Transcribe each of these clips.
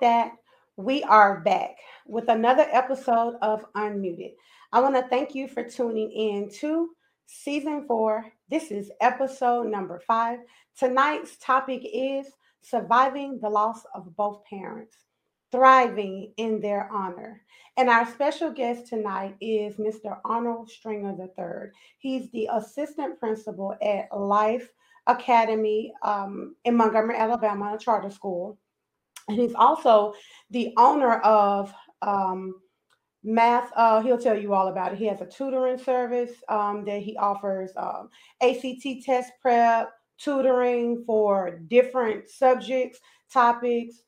that, we are back with another episode of Unmuted. I want to thank you for tuning in to season four. This is episode number five. Tonight's topic is surviving the loss of both parents, thriving in their honor. And our special guest tonight is Mr. Arnold Stringer III. He's the assistant principal at Life Academy um, in Montgomery, Alabama, a charter school. And he's also the owner of um, math uh, he'll tell you all about it. He has a tutoring service um, that he offers um, ACT test prep tutoring for different subjects topics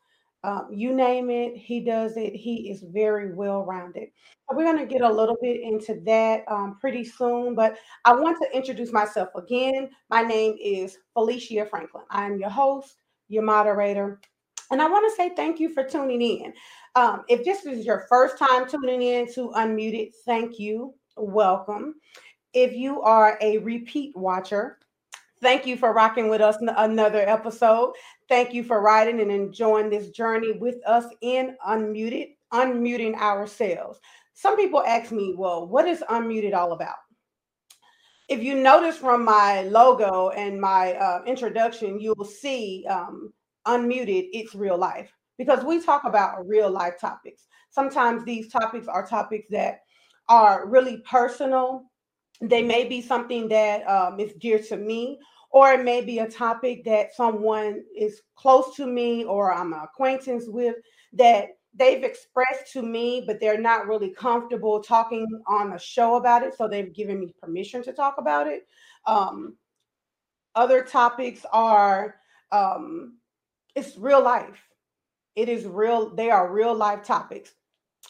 um, you name it he does it. He is very well rounded we're going to get a little bit into that um, pretty soon but i want to introduce myself again. My name is felicia franklin. I am your host your moderator and I want to say thank you for tuning in. Um, if this is your first time tuning in to Unmuted, thank you. Welcome. If you are a repeat watcher, thank you for rocking with us another episode. Thank you for riding and enjoying this journey with us in Unmuted, unmuting ourselves. Some people ask me, well, what is Unmuted all about? If you notice from my logo and my uh, introduction, you will see um, unmuted, it's real life because we talk about real life topics. Sometimes these topics are topics that are really personal. They may be something that um, is dear to me, or it may be a topic that someone is close to me or I'm an acquaintance with that they've expressed to me, but they're not really comfortable talking on a show about it. So they've given me permission to talk about it. Um, other topics are um, it's real life. It is real, they are real life topics.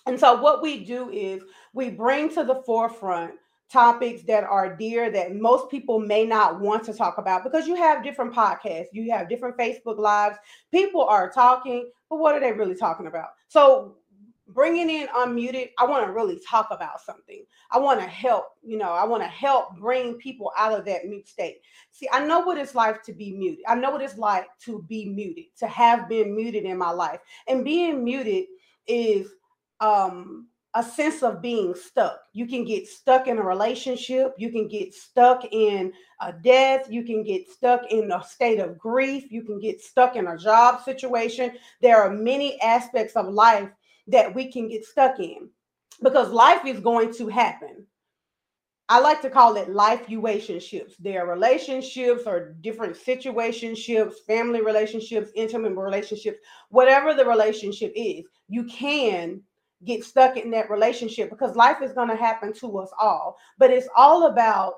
And so what we do is we bring to the forefront topics that are dear that most people may not want to talk about because you have different podcasts, you have different Facebook lives. People are talking, but what are they really talking about? So bringing in unmuted i want to really talk about something i want to help you know i want to help bring people out of that mute state see i know what it's like to be muted i know what it's like to be muted to have been muted in my life and being muted is um a sense of being stuck. You can get stuck in a relationship. You can get stuck in a death. You can get stuck in a state of grief. You can get stuck in a job situation. There are many aspects of life that we can get stuck in because life is going to happen. I like to call it life relationships. There are relationships or different situationships, family relationships, intimate relationships, whatever the relationship is, you can get stuck in that relationship because life is going to happen to us all. But it's all about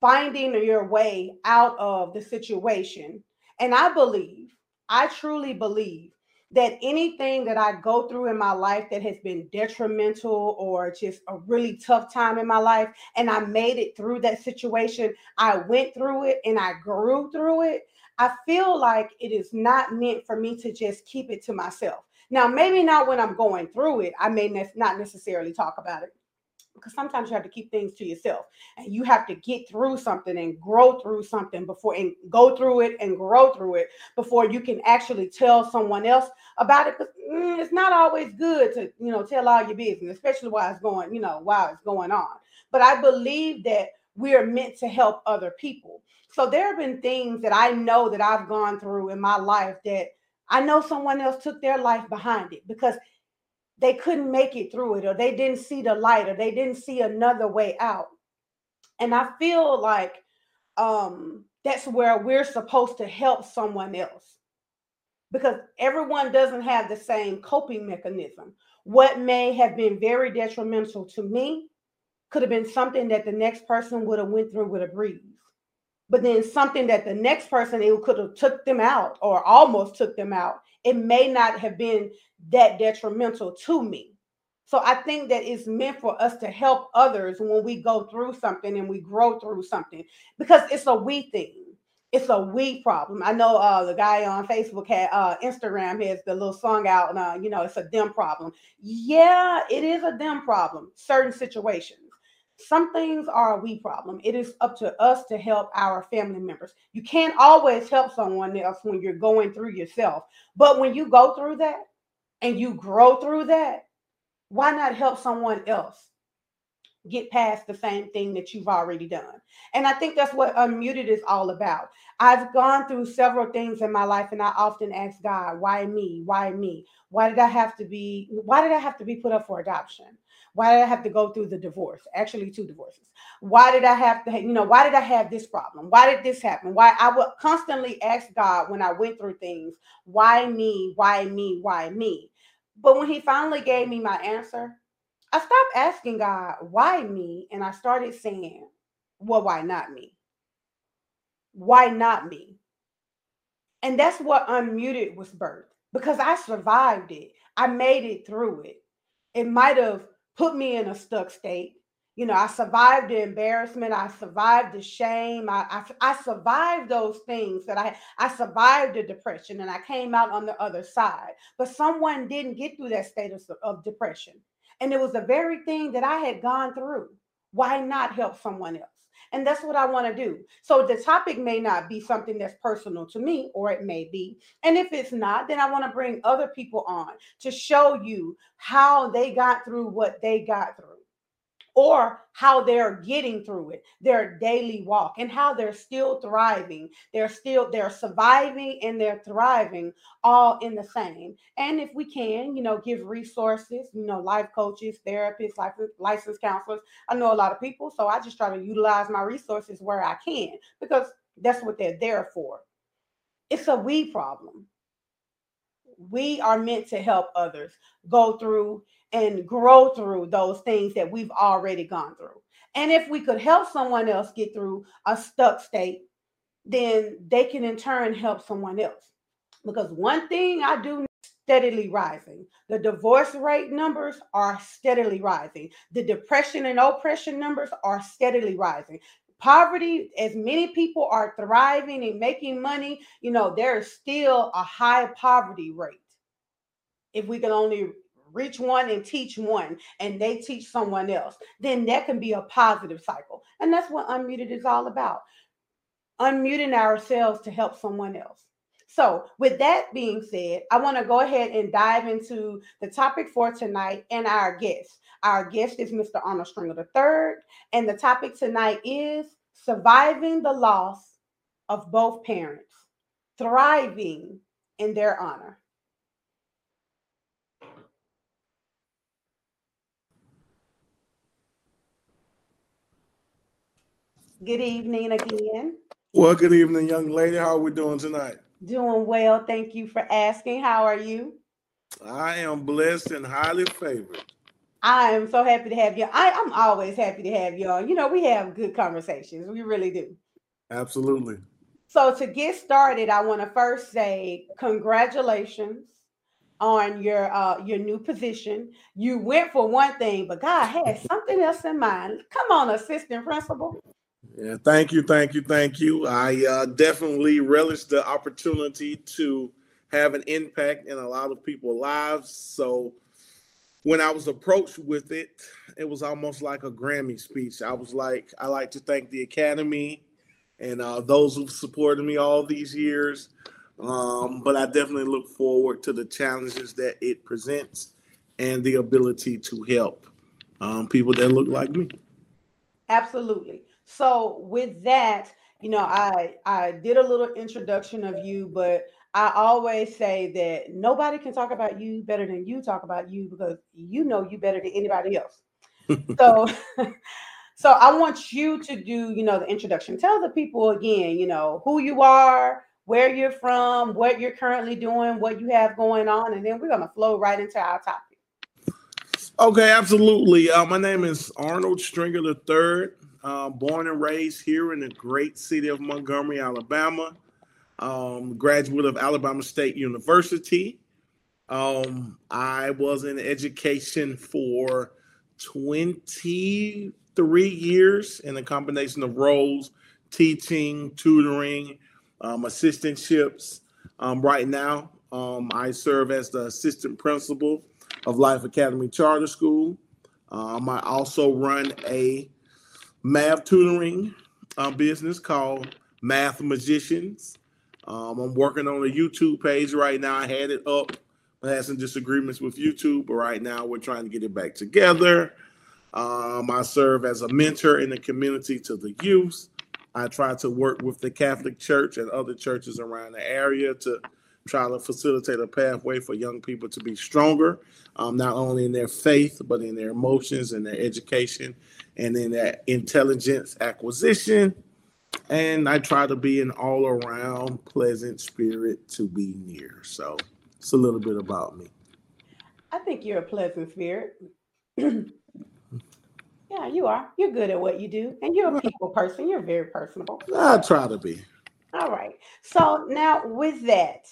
finding your way out of the situation. And I believe, I truly believe that anything that I go through in my life that has been detrimental or just a really tough time in my life, and I made it through that situation, I went through it and I grew through it. I feel like it is not meant for me to just keep it to myself. Now, maybe not when I'm going through it, I may ne- not necessarily talk about it because sometimes you have to keep things to yourself and you have to get through something and grow through something before and go through it and grow through it before you can actually tell someone else about it because mm, it's not always good to you know tell all your business especially while it's going you know while it's going on. But i believe that we are meant to help other people. So there have been things that i know that i've gone through in my life that i know someone else took their life behind it because they couldn't make it through it or they didn't see the light or they didn't see another way out. And i feel like um that's where we're supposed to help someone else. Because everyone doesn't have the same coping mechanism. What may have been very detrimental to me could have been something that the next person would have went through with a breeze but then something that the next person it could have took them out or almost took them out it may not have been that detrimental to me so i think that it's meant for us to help others when we go through something and we grow through something because it's a we thing it's a we problem. I know uh, the guy on Facebook had uh, Instagram has the little song out, and uh, you know it's a them problem. Yeah, it is a them problem. Certain situations, some things are a we problem. It is up to us to help our family members. You can't always help someone else when you're going through yourself. But when you go through that, and you grow through that, why not help someone else get past the same thing that you've already done? And I think that's what Unmuted is all about. I've gone through several things in my life, and I often ask God, why me? Why me? Why did I have to be, why did I have to be put up for adoption? Why did I have to go through the divorce? Actually, two divorces. Why did I have to, you know, why did I have this problem? Why did this happen? Why I would constantly ask God when I went through things, why me? Why me? Why me? But when he finally gave me my answer, I stopped asking God, why me? And I started saying, well, why not me? Why not me? And that's what Unmuted was birthed because I survived it. I made it through it. It might have put me in a stuck state. You know, I survived the embarrassment. I survived the shame. I, I, I survived those things that I I survived the depression and I came out on the other side. But someone didn't get through that state of, of depression. And it was the very thing that I had gone through. Why not help someone else? And that's what I want to do. So the topic may not be something that's personal to me, or it may be. And if it's not, then I want to bring other people on to show you how they got through what they got through or how they're getting through it, their daily walk, and how they're still thriving. They're still they're surviving and they're thriving all in the same. And if we can, you know, give resources, you know, life coaches, therapists, life, licensed counselors. I know a lot of people, so I just try to utilize my resources where I can because that's what they're there for. It's a we problem. We are meant to help others go through and grow through those things that we've already gone through. And if we could help someone else get through a stuck state, then they can in turn help someone else. Because one thing I do steadily rising. The divorce rate numbers are steadily rising. The depression and oppression numbers are steadily rising. Poverty, as many people are thriving and making money, you know, there is still a high poverty rate. If we can only reach one and teach one and they teach someone else then that can be a positive cycle. And that's what unmuted is all about unmuting ourselves to help someone else. So with that being said i want to go ahead and dive into the topic for tonight and our guest. Our guest is mr arnold stringer III and the topic tonight is surviving the loss of both parents thriving in their honor Good evening again. Well, good evening, young lady. How are we doing tonight? Doing well. Thank you for asking. How are you? I am blessed and highly favored. I am so happy to have you. I, I'm always happy to have you on. You know, we have good conversations. We really do. Absolutely. So to get started, I want to first say congratulations on your uh your new position. You went for one thing, but God had something else in mind. Come on, assistant principal. Yeah, thank you, thank you, thank you. I uh, definitely relish the opportunity to have an impact in a lot of people's lives. So when I was approached with it, it was almost like a Grammy speech. I was like, I like to thank the Academy and uh, those who've supported me all these years. Um, but I definitely look forward to the challenges that it presents and the ability to help um, people that look like me. Absolutely. So with that, you know, I I did a little introduction of you, but I always say that nobody can talk about you better than you talk about you because you know you better than anybody else. so so I want you to do, you know, the introduction. Tell the people again, you know, who you are, where you're from, what you're currently doing, what you have going on, and then we're gonna flow right into our topic. Okay, absolutely. Uh, my name is Arnold Stringer III uh, born and raised here in the great city of Montgomery, Alabama. Um, graduate of Alabama State University. Um, I was in education for 23 years in a combination of roles, teaching, tutoring, um, assistantships. Um, right now, um, I serve as the assistant principal of Life Academy Charter School. Um, I also run a math tutoring uh, business called Math Magicians. Um, I'm working on a YouTube page right now. I had it up I had some disagreements with YouTube, but right now we're trying to get it back together. Um, I serve as a mentor in the community to the youth. I try to work with the Catholic Church and other churches around the area to try to facilitate a pathway for young people to be stronger, um, not only in their faith, but in their emotions and their education and then that intelligence acquisition. And I try to be an all around pleasant spirit to be near. So it's a little bit about me. I think you're a pleasant spirit. yeah, you are. You're good at what you do, and you're a people person. You're very personable. I try to be. All right. So now with that,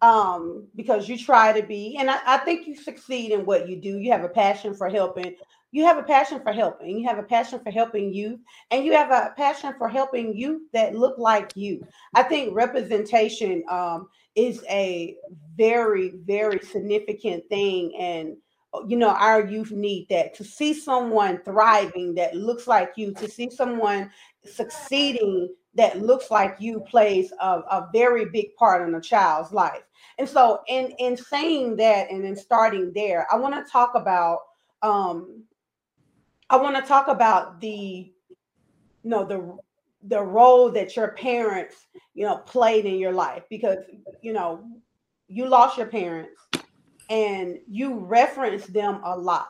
um, because you try to be, and I, I, think you succeed in what you do. You have a passion for helping. You have a passion for helping. You have a passion for helping youth, and you have a passion for helping youth that look like you. I think representation um, is a very, very significant thing, and you know our youth need that to see someone thriving that looks like you, to see someone succeeding that looks like you plays a, a very big part in a child's life. And so in in saying that and in starting there, I want to talk about um I want to talk about the you know the the role that your parents, you know, played in your life because you know, you lost your parents and you reference them a lot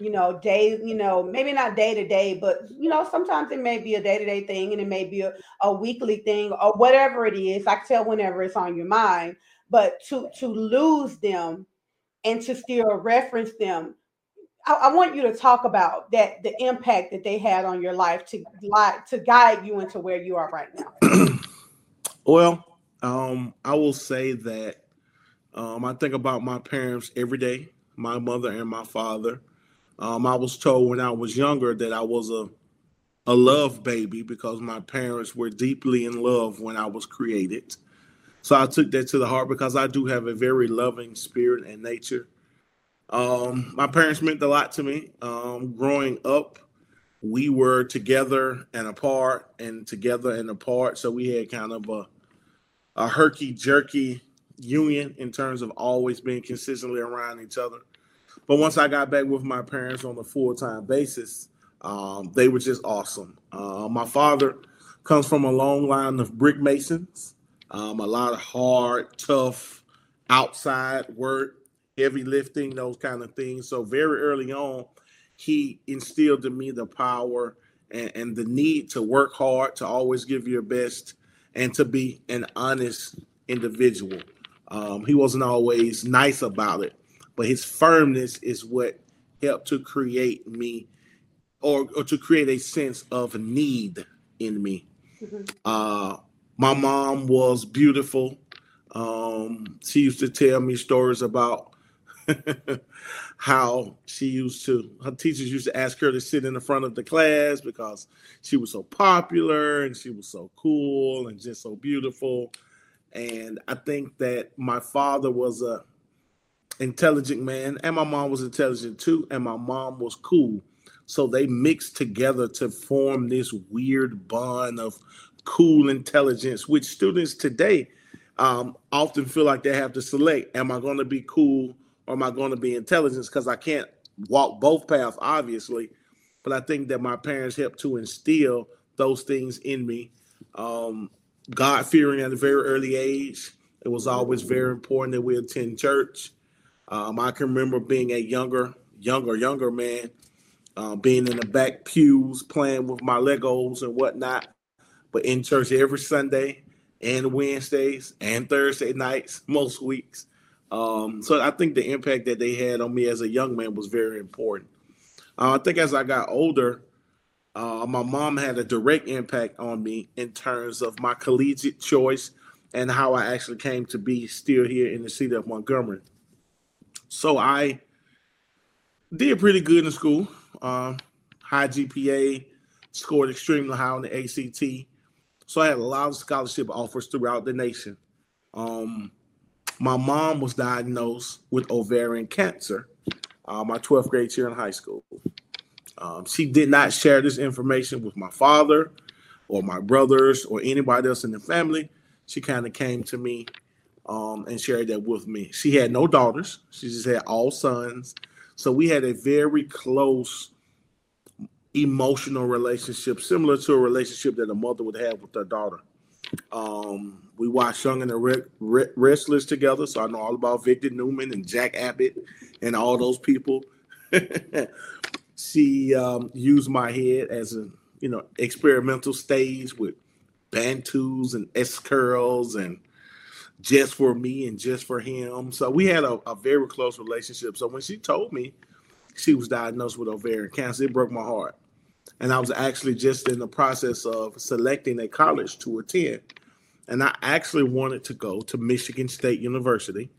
you know, day, you know, maybe not day to day, but you know, sometimes it may be a day to day thing and it may be a, a weekly thing or whatever it is. I tell whenever it's on your mind, but to to lose them and to still reference them, I, I want you to talk about that the impact that they had on your life to to guide you into where you are right now. well, um, I will say that um, I think about my parents every day, my mother and my father. Um, I was told when I was younger that I was a a love baby because my parents were deeply in love when I was created. So I took that to the heart because I do have a very loving spirit and nature. Um, my parents meant a lot to me. Um, growing up, we were together and apart, and together and apart. So we had kind of a a herky jerky union in terms of always being consistently around each other. But once I got back with my parents on a full time basis, um, they were just awesome. Uh, my father comes from a long line of brick masons, um, a lot of hard, tough outside work, heavy lifting, those kind of things. So very early on, he instilled in me the power and, and the need to work hard, to always give your best, and to be an honest individual. Um, he wasn't always nice about it, but his firmness is what helped to create me or, or to create a sense of need in me. Mm-hmm. Uh, my mom was beautiful. Um, she used to tell me stories about how she used to, her teachers used to ask her to sit in the front of the class because she was so popular and she was so cool and just so beautiful. And I think that my father was a intelligent man, and my mom was intelligent too, and my mom was cool. So they mixed together to form this weird bond of cool intelligence, which students today um, often feel like they have to select: Am I going to be cool or am I going to be intelligent? Because I can't walk both paths, obviously. But I think that my parents helped to instill those things in me. Um, God fearing at a very early age. It was always very important that we attend church. Um, I can remember being a younger, younger, younger man, uh, being in the back pews playing with my Legos and whatnot, but in church every Sunday and Wednesdays and Thursday nights, most weeks. Um, so I think the impact that they had on me as a young man was very important. Uh, I think as I got older, uh, my mom had a direct impact on me in terms of my collegiate choice and how I actually came to be still here in the city of Montgomery. So I did pretty good in school. Uh, high GPA, scored extremely high on the ACT. So I had a lot of scholarship offers throughout the nation. Um, my mom was diagnosed with ovarian cancer uh, my 12th grade year in high school. Um, she did not share this information with my father or my brothers or anybody else in the family. She kind of came to me um, and shared that with me. She had no daughters; she just had all sons. So we had a very close emotional relationship, similar to a relationship that a mother would have with her daughter. Um, we watched Young and the Re- Re- Restless together, so I know all about Victor Newman and Jack Abbott and all those people. she um, used my head as a you know experimental stage with bantus and S curls and just for me and just for him. So we had a, a, very close relationship. So when she told me she was diagnosed with ovarian cancer, it broke my heart. And I was actually just in the process of selecting a college to attend. And I actually wanted to go to Michigan State University.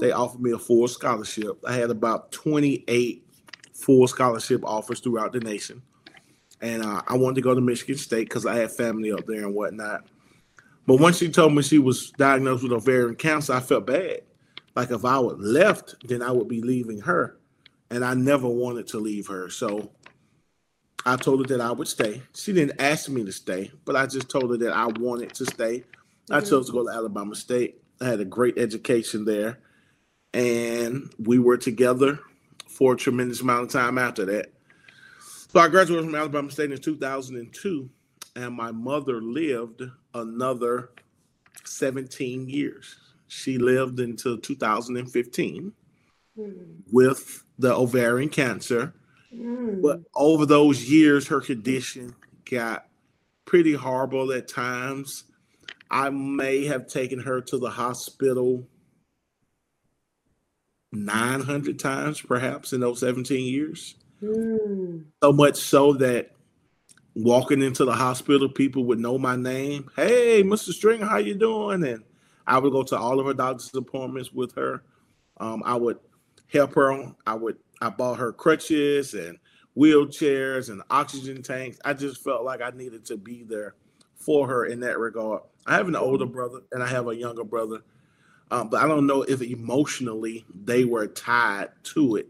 They offered me a full scholarship. I had about 28 full scholarship offers throughout the nation. And uh, I wanted to go to Michigan State because I had family up there and whatnot. But once she told me she was diagnosed with ovarian cancer, I felt bad. Like if I would left, then I would be leaving her. And I never wanted to leave her. So I told her that I would stay. She didn't ask me to stay, but I just told her that I wanted to stay. Mm-hmm. I chose to go to Alabama State. I had a great education there. And we were together for a tremendous amount of time after that. So I graduated from Alabama State in 2002 and my mother lived another 17 years. She lived until 2015 mm. with the ovarian cancer. Mm. But over those years, her condition got pretty horrible at times. I may have taken her to the hospital 900 times, perhaps, in those 17 years. Mm. So much so that walking into the hospital, people would know my name. Hey, Mr. Stringer, how you doing? And I would go to all of her doctor's appointments with her. Um, I would help her. I would I bought her crutches and wheelchairs and oxygen tanks. I just felt like I needed to be there for her in that regard. I have an older brother and I have a younger brother, um, but I don't know if emotionally they were tied to it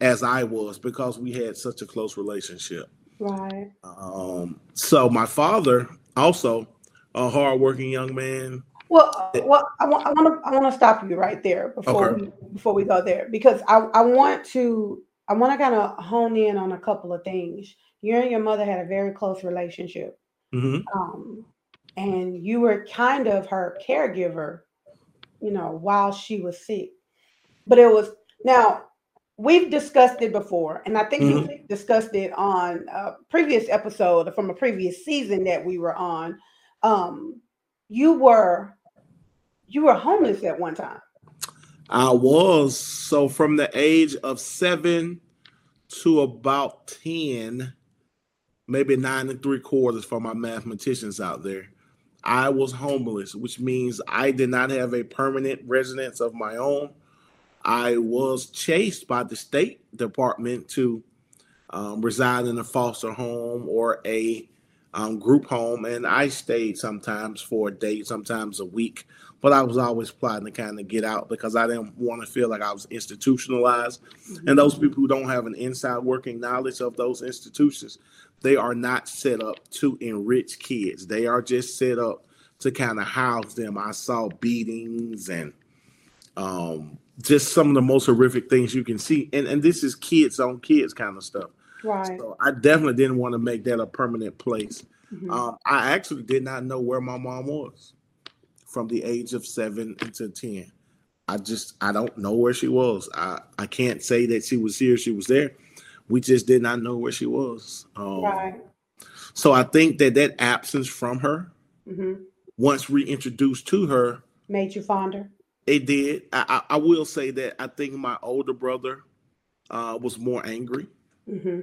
as I was because we had such a close relationship. Right. Um, so my father also a hardworking young man. Well, well, I want I want to I want to stop you right there before okay. we before we go there because I I want to I want to kind of hone in on a couple of things. You and your mother had a very close relationship, mm-hmm. um, and you were kind of her caregiver, you know, while she was sick. But it was now we've discussed it before, and I think mm-hmm. we discussed it on a previous episode from a previous season that we were on. Um, you were you were homeless at one time. I was so from the age of seven to about ten, maybe nine and three quarters for my mathematicians out there. I was homeless, which means I did not have a permanent residence of my own. I was chased by the State Department to um, reside in a foster home or a um, group home, and I stayed sometimes for a day, sometimes a week. But I was always plotting to kind of get out because I didn't want to feel like I was institutionalized. Mm-hmm. And those people who don't have an inside working knowledge of those institutions, they are not set up to enrich kids. They are just set up to kind of house them. I saw beatings and um, just some of the most horrific things you can see. And and this is kids on kids kind of stuff. Right. So I definitely didn't want to make that a permanent place. Mm-hmm. Um, I actually did not know where my mom was from the age of seven to ten. I just I don't know where she was. I I can't say that she was here. She was there. We just did not know where she was. Um, right. So I think that that absence from her, mm-hmm. once reintroduced to her, made you fonder. It did. I, I, I will say that I think my older brother uh, was more angry. Mm-hmm.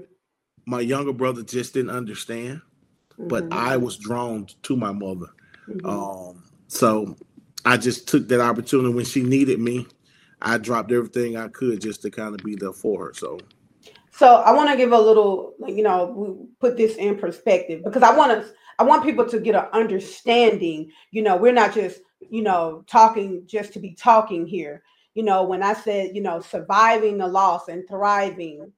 My younger brother just didn't understand, mm-hmm. but I was drawn to my mother. Mm-hmm. Um, so I just took that opportunity when she needed me. I dropped everything I could just to kind of be there for her. So. So I want to give a little, you know, put this in perspective because I want to, I want people to get an understanding. You know, we're not just you know, talking just to be talking here. You know, when I said, you know, surviving the loss and thriving,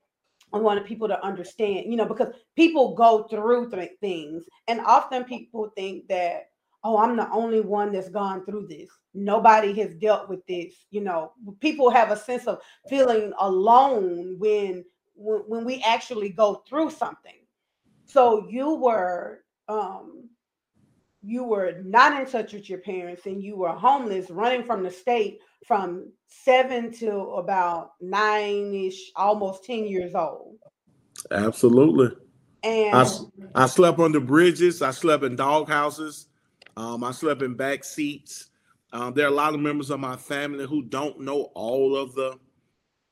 I wanted people to understand, you know, because people go through th- things, and often people think that, oh, I'm the only one that's gone through this. Nobody has dealt with this. You know, people have a sense of feeling alone when when, when we actually go through something. So you were um you were not in touch with your parents and you were homeless running from the state from seven to about nine-ish almost 10 years old absolutely and I, I slept under bridges i slept in dog houses um, i slept in back seats um, there are a lot of members of my family who don't know all of the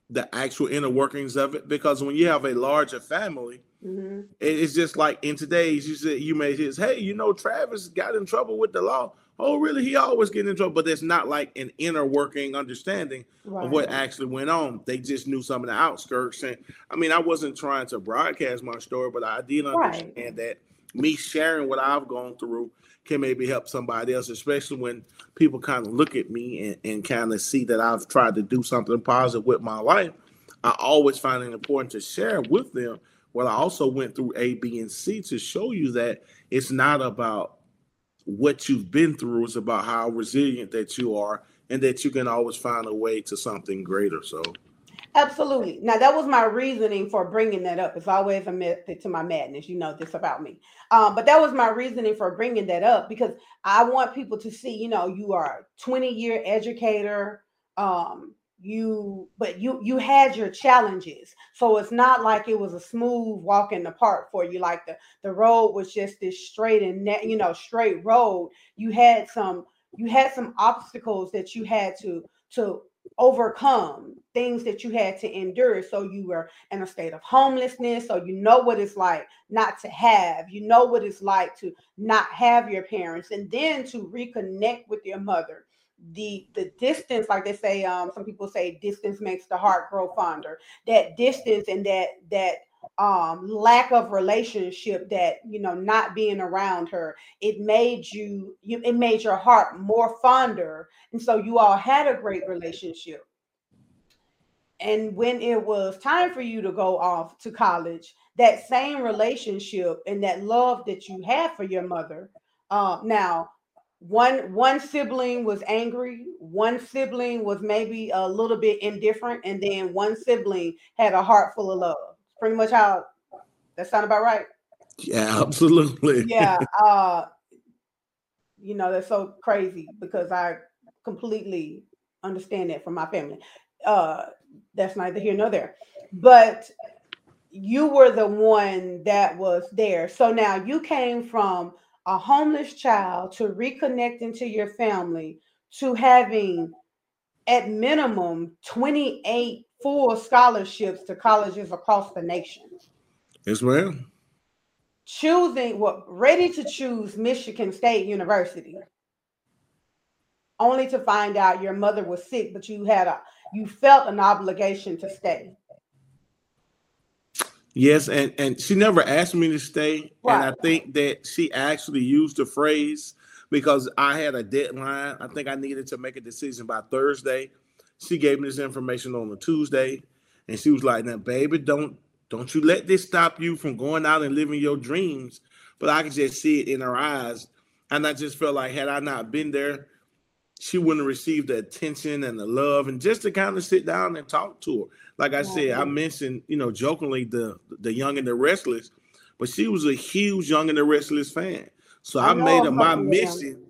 the actual inner workings of it because when you have a larger family mm-hmm. it's just like in today's you said you may say hey you know travis got in trouble with the law oh really he always get in trouble but there's not like an inner working understanding right. of what actually went on they just knew some of the outskirts and i mean i wasn't trying to broadcast my story but i did understand right. that me sharing what i've gone through can maybe help somebody else, especially when people kind of look at me and, and kind of see that I've tried to do something positive with my life. I always find it important to share with them what I also went through A, B, and C to show you that it's not about what you've been through, it's about how resilient that you are and that you can always find a way to something greater. So Absolutely. Now that was my reasoning for bringing that up. It's always a method to my madness. You know this about me. Um, but that was my reasoning for bringing that up because I want people to see. You know, you are a 20 year educator. Um, you, but you you had your challenges. So it's not like it was a smooth walk in the park for you. Like the the road was just this straight and net, you know, straight road. You had some you had some obstacles that you had to to overcome things that you had to endure. So you were in a state of homelessness. So you know what it's like not to have. You know what it's like to not have your parents. And then to reconnect with your mother. The the distance like they say um some people say distance makes the heart grow fonder. That distance and that that um lack of relationship that you know not being around her it made you you it made your heart more fonder and so you all had a great relationship. And when it was time for you to go off to college that same relationship and that love that you had for your mother uh, now one one sibling was angry one sibling was maybe a little bit indifferent and then one sibling had a heart full of love pretty much how that sound about right? Yeah absolutely. Yeah uh you know that's so crazy because i completely understand that from my family. Uh that's neither here nor there. But you were the one that was there. So now you came from a homeless child to reconnecting to your family to having at minimum 28 full scholarships to colleges across the nation. Yes, ma'am. Choosing what well, ready to choose Michigan State University. Only to find out your mother was sick, but you had a you felt an obligation to stay. Yes, and and she never asked me to stay, right. and I think that she actually used the phrase because I had a deadline. I think I needed to make a decision by Thursday. She gave me this information on a Tuesday, and she was like, "Now, baby, don't don't you let this stop you from going out and living your dreams." But I could just see it in her eyes, and I just felt like had I not been there, she wouldn't have received the attention and the love, and just to kind of sit down and talk to her. Like I said, I mentioned, you know, jokingly the the Young and the Restless, but she was a huge Young and the Restless fan. So I, I made it my mission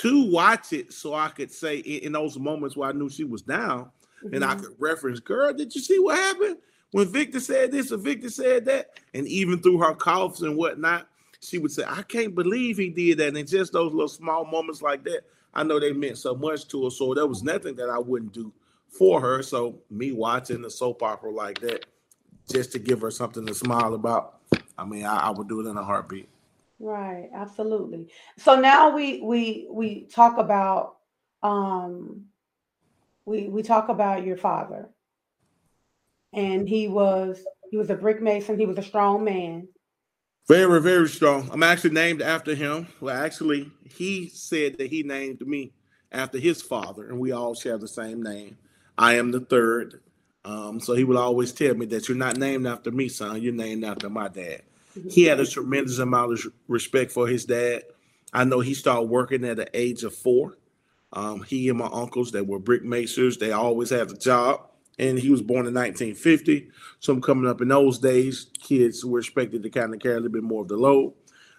to watch it so I could say in, in, those moments where I knew she was down mm-hmm. and I mm-hmm. could reference, girl, did you see what happened when Victor said this or Victor said that? And even through her coughs and whatnot, she would say, I can't believe he did that. And just those little small moments like that, I know they meant so much to her. So there was nothing that I wouldn't do for her. So me watching the soap opera like that, just to give her something to smile about, I mean, I, I would do it in a heartbeat. Right, absolutely. So now we we we talk about um we we talk about your father. And he was he was a brick mason, he was a strong man. Very, very strong. I'm actually named after him. Well, actually, he said that he named me after his father, and we all share the same name. I am the third. Um, so he would always tell me that you're not named after me, son. You're named after my dad. He had a tremendous amount of respect for his dad. I know he started working at the age of four. Um, he and my uncles, that were brick makers. They always had a job. And he was born in 1950. So I'm coming up in those days, kids were expected to kind of carry a little bit more of the load.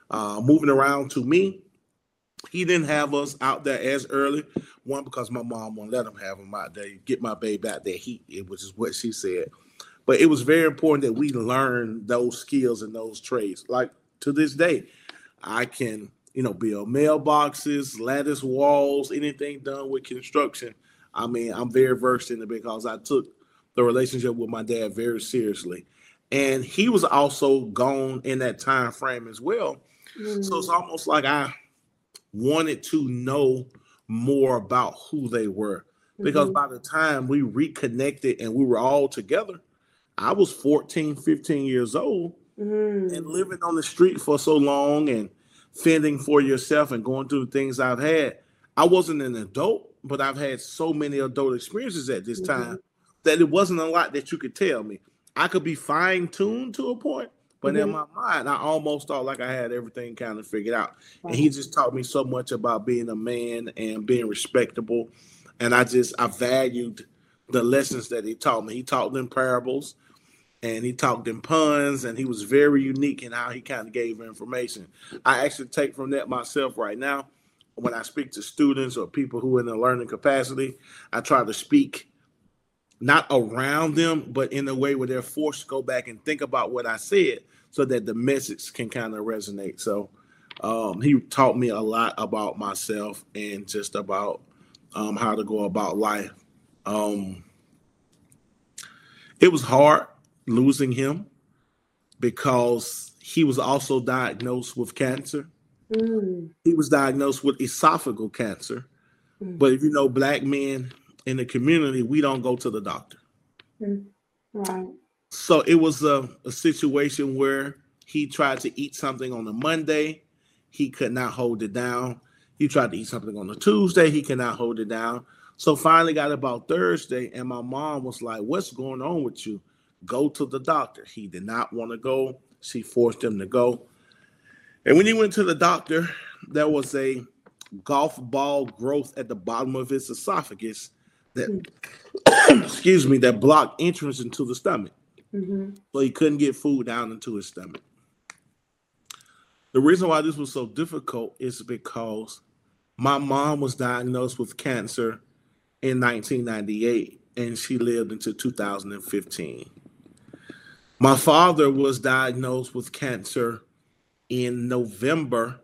Uh, moving around to me, he didn't have us out there as early. One, because my mom won't let him have him out there, get my baby out there heat, which is what she said. But it was very important that we learn those skills and those trades. Like to this day, I can, you know, build mailboxes, lattice walls, anything done with construction. I mean, I'm very versed in it because I took the relationship with my dad very seriously. And he was also gone in that time frame as well. Mm. So it's mm. almost like I wanted to know more about who they were. Because mm-hmm. by the time we reconnected and we were all together, I was 14, 15 years old mm-hmm. and living on the street for so long and fending for yourself and going through the things I've had. I wasn't an adult, but I've had so many adult experiences at this mm-hmm. time that it wasn't a lot that you could tell me. I could be fine tuned to a point, but mm-hmm. in my mind, I almost thought like I had everything kind of figured out. And he just taught me so much about being a man and being respectable. And I just I valued the lessons that he taught me. He taught them parables and he talked in puns and he was very unique in how he kind of gave information. I actually take from that myself right now. When I speak to students or people who are in a learning capacity, I try to speak not around them, but in a way where they're forced to go back and think about what I said so that the message can kind of resonate. So um, he taught me a lot about myself and just about um, how to go about life. Um, it was hard losing him because he was also diagnosed with cancer. Mm. He was diagnosed with esophageal cancer. Mm. But if you know black men in the community, we don't go to the doctor. Mm. Right. So it was a, a situation where he tried to eat something on a Monday. He could not hold it down. He tried to eat something on a Tuesday. He could not hold it down. So finally got about Thursday, and my mom was like, What's going on with you? Go to the doctor. He did not want to go. She forced him to go. And when he went to the doctor, there was a golf ball growth at the bottom of his esophagus that, excuse me, that blocked entrance into the stomach. Mm-hmm. So he couldn't get food down into his stomach. The reason why this was so difficult is because my mom was diagnosed with cancer in 1998 and she lived until 2015. My father was diagnosed with cancer in November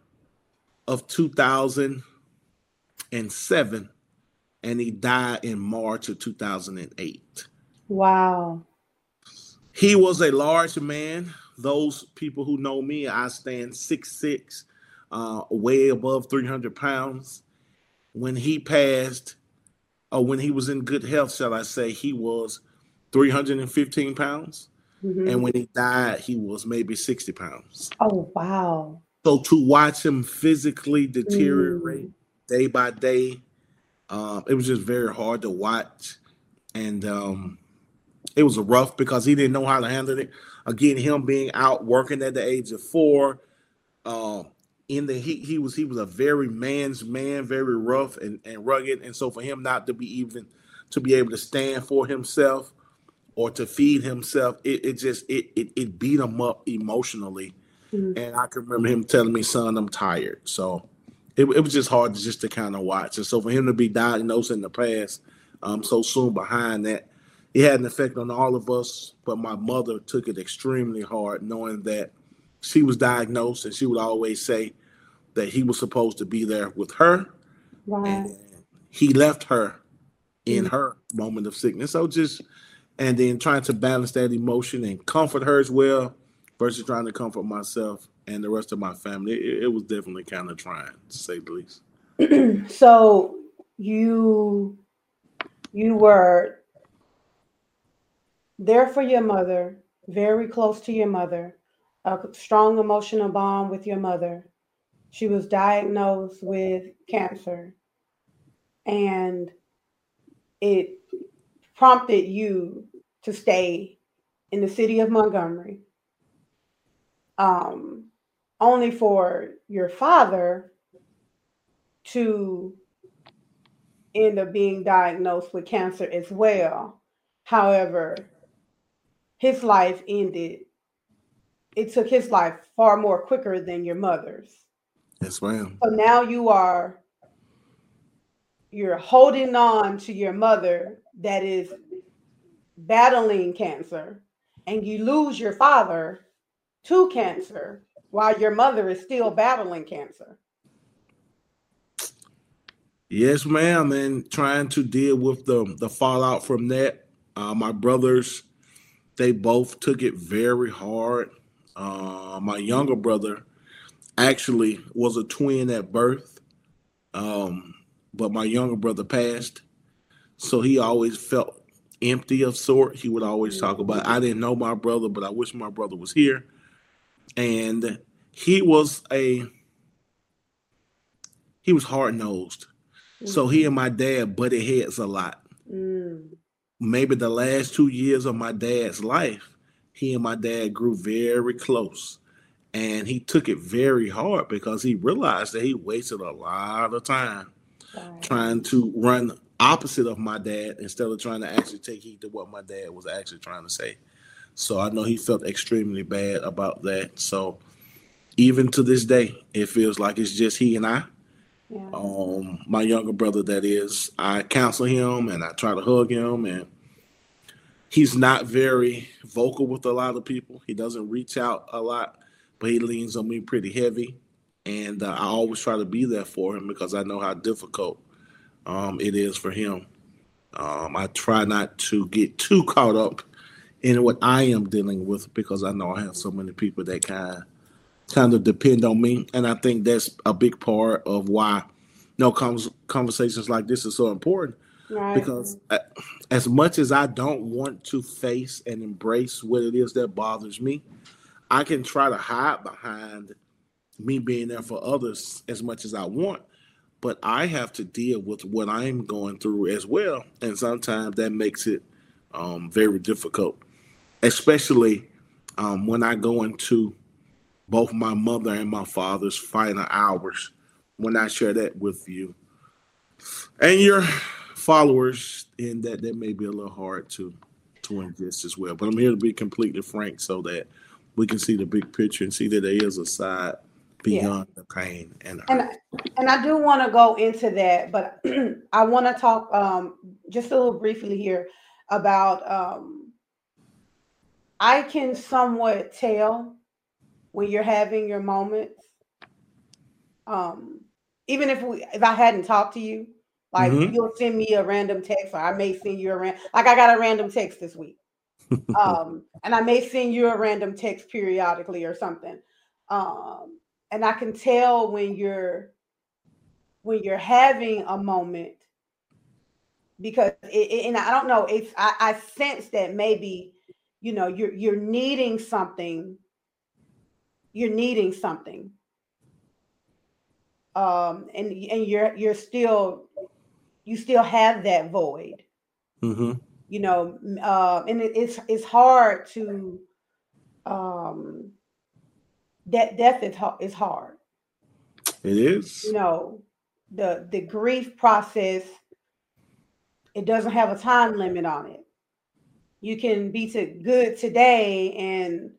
of 2007 and he died in March of 2008. Wow. He was a large man. Those people who know me, I stand six six, uh, way above 300 pounds. When he passed, or when he was in good health, shall I say, he was 315 pounds. Mm-hmm. And when he died, he was maybe 60 pounds. Oh, wow. So to watch him physically deteriorate mm. day by day, um, it was just very hard to watch. And um, it was rough because he didn't know how to handle it. Again, him being out working at the age of four, uh, in the he he was he was a very man's man, very rough and, and rugged. And so for him not to be even to be able to stand for himself or to feed himself, it, it just it, it it beat him up emotionally. Mm-hmm. And I can remember him telling me, son, I'm tired. So it, it was just hard to just to kind of watch. And so for him to be diagnosed in the past, um, so soon behind that, it had an effect on all of us. But my mother took it extremely hard, knowing that she was diagnosed, and she would always say that he was supposed to be there with her. Wow. And he left her in mm-hmm. her moment of sickness. So just and then trying to balance that emotion and comfort her as well versus trying to comfort myself and the rest of my family. It, it was definitely kind of trying to say the least. so you you were there for your mother, very close to your mother, a strong emotional bond with your mother. She was diagnosed with cancer and it prompted you to stay in the city of Montgomery, um, only for your father to end up being diagnosed with cancer as well. However, his life ended. It took his life far more quicker than your mother's. Yes, ma'am. So now you are you're holding on to your mother that is battling cancer and you lose your father to cancer while your mother is still battling cancer. Yes, ma'am, and trying to deal with the the fallout from that. Uh, my brothers, they both took it very hard. Uh, my younger brother actually was a twin at birth, um, but my younger brother passed, so he always felt empty of sort. He would always talk about, I didn't know my brother, but I wish my brother was here. And he was a he was hard nosed. Mm-hmm. So he and my dad butted heads a lot. Mm. Maybe the last two years of my dad's life, he and my dad grew very close. And he took it very hard because he realized that he wasted a lot of time right. trying to run opposite of my dad instead of trying to actually take heed to what my dad was actually trying to say. So I know he felt extremely bad about that. So even to this day, it feels like it's just he and I. Yeah. Um, my younger brother, that is, I counsel him and I try to hug him, and he's not very vocal with a lot of people. He doesn't reach out a lot, but he leans on me pretty heavy, and uh, I always try to be there for him because I know how difficult um, it is for him. Um, I try not to get too caught up in what I am dealing with because I know I have so many people that kind kind of depend on me, and I think that's a big part of why you know conversations like this is so important. Right. Because uh, as much as I don't want to face and embrace what it is that bothers me, I can try to hide behind me being there for others as much as I want but I have to deal with what I'm going through as well. And sometimes that makes it um, very difficult, especially um, when I go into both my mother and my father's final hours when I share that with you and your followers, and that that may be a little hard to to ingest as well. But I'm here to be completely frank so that we can see the big picture and see that there is a side beyond yeah. the pain and and I, and I do want to go into that, but I want to talk um, just a little briefly here about um, I can somewhat tell when you're having your moments. Um, even if we if I hadn't talked to you, like mm-hmm. you'll send me a random text, or I may send you a random like I got a random text this week. um, and I may send you a random text periodically or something. Um, and I can tell when you're when you're having a moment because it, it, and I don't know if I, I sense that maybe you know you're you're needing something. You're needing something. Um and and you're you're still you still have that void. Mm-hmm. you know uh and it, it's it's hard to um that death is is hard. It is. You know, the the grief process. It doesn't have a time limit on it. You can be to good today, and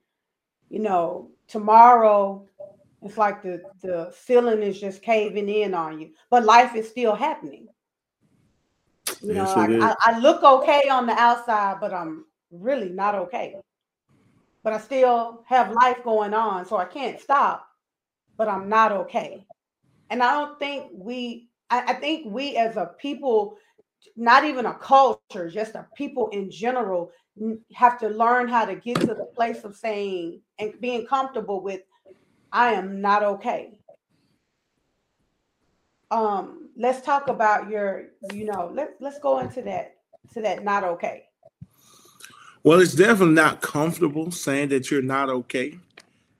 you know tomorrow. It's like the the ceiling is just caving in on you, but life is still happening. You yes, know, I, I look okay on the outside, but I'm really not okay but I still have life going on. So I can't stop, but I'm not okay. And I don't think we, I, I think we as a people, not even a culture, just a people in general, have to learn how to get to the place of saying and being comfortable with, I am not okay. Um, let's talk about your, you know, let, let's go into that to that not okay. Well, it's definitely not comfortable saying that you're not okay.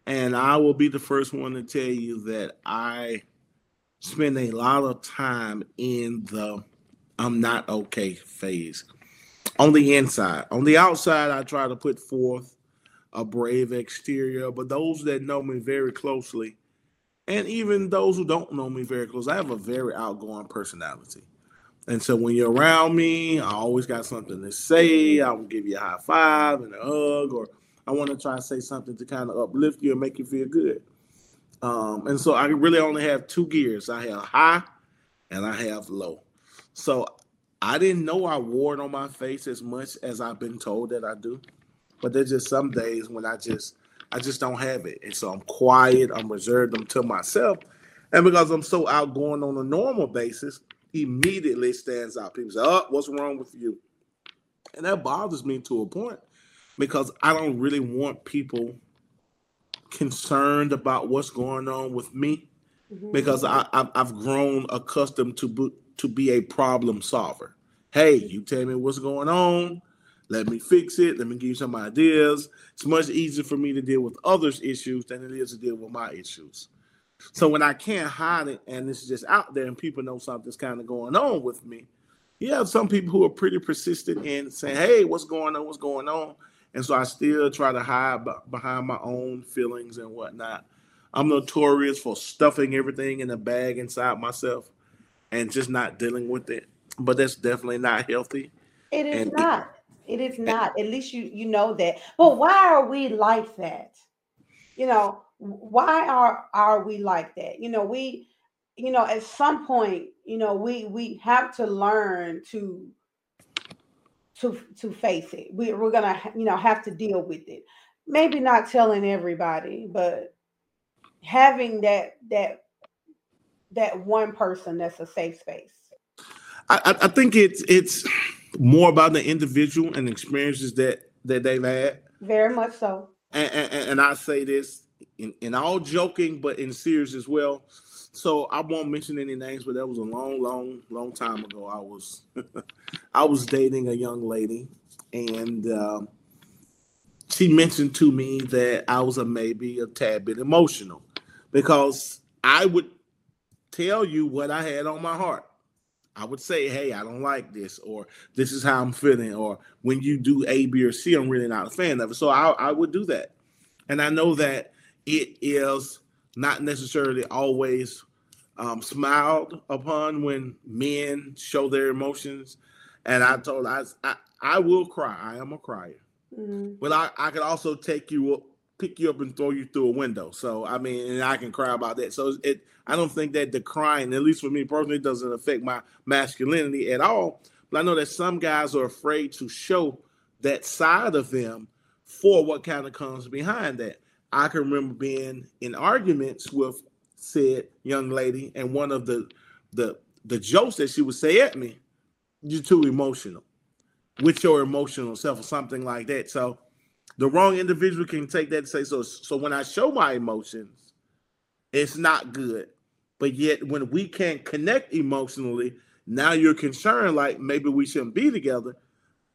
And I will be the first one to tell you that I spend a lot of time in the I'm not okay phase. On the inside, on the outside, I try to put forth a brave exterior, but those that know me very closely and even those who don't know me very close, I have a very outgoing personality. And so when you're around me, I always got something to say. I will give you a high five and a hug, or I want to try to say something to kind of uplift you and make you feel good. Um, and so I really only have two gears. I have high and I have low. So I didn't know I wore it on my face as much as I've been told that I do. But there's just some days when I just I just don't have it. And so I'm quiet, I'm reserved, I'm to myself. And because I'm so outgoing on a normal basis, immediately stands out. People say, Oh, what's wrong with you? And that bothers me to a point because I don't really want people concerned about what's going on with me mm-hmm. because I, have grown accustomed to to be a problem solver. Hey, you tell me what's going on. Let me fix it. Let me give you some ideas. It's much easier for me to deal with others' issues than it is to deal with my issues. So when I can't hide it and it's just out there and people know something's kind of going on with me, you have some people who are pretty persistent in saying, Hey, what's going on? What's going on? And so I still try to hide behind my own feelings and whatnot. I'm notorious for stuffing everything in a bag inside myself and just not dealing with it. But that's definitely not healthy. It is and not. It, it is not. At least you you know that. But why are we like that? You know, why are are we like that? You know, we you know, at some point, you know, we we have to learn to to to face it. We, we're gonna you know have to deal with it. Maybe not telling everybody, but having that that that one person that's a safe space. I, I think it's it's more about the individual and experiences that that they've had. Very much so. And, and, and I say this in, in all joking, but in serious as well. So I won't mention any names, but that was a long, long, long time ago. I was I was dating a young lady, and um, she mentioned to me that I was a maybe a tad bit emotional because I would tell you what I had on my heart. I would say, hey, I don't like this, or this is how I'm feeling, or when you do A, B, or C, I'm really not a fan of it. So I, I would do that. And I know that it is not necessarily always um, smiled upon when men show their emotions. And I told I, I, I will cry. I am a crier. Mm-hmm. But I, I could also take you up, pick you up and throw you through a window. So I mean, and I can cry about that. So it I don't think that the crying, at least for me personally, doesn't affect my masculinity at all. But I know that some guys are afraid to show that side of them for what kind of comes behind that. I can remember being in arguments with said young lady, and one of the the the jokes that she would say at me, you're too emotional with your emotional self or something like that. So the wrong individual can take that and say, so so when I show my emotions, it's not good. But yet when we can't connect emotionally, now you're concerned like maybe we shouldn't be together.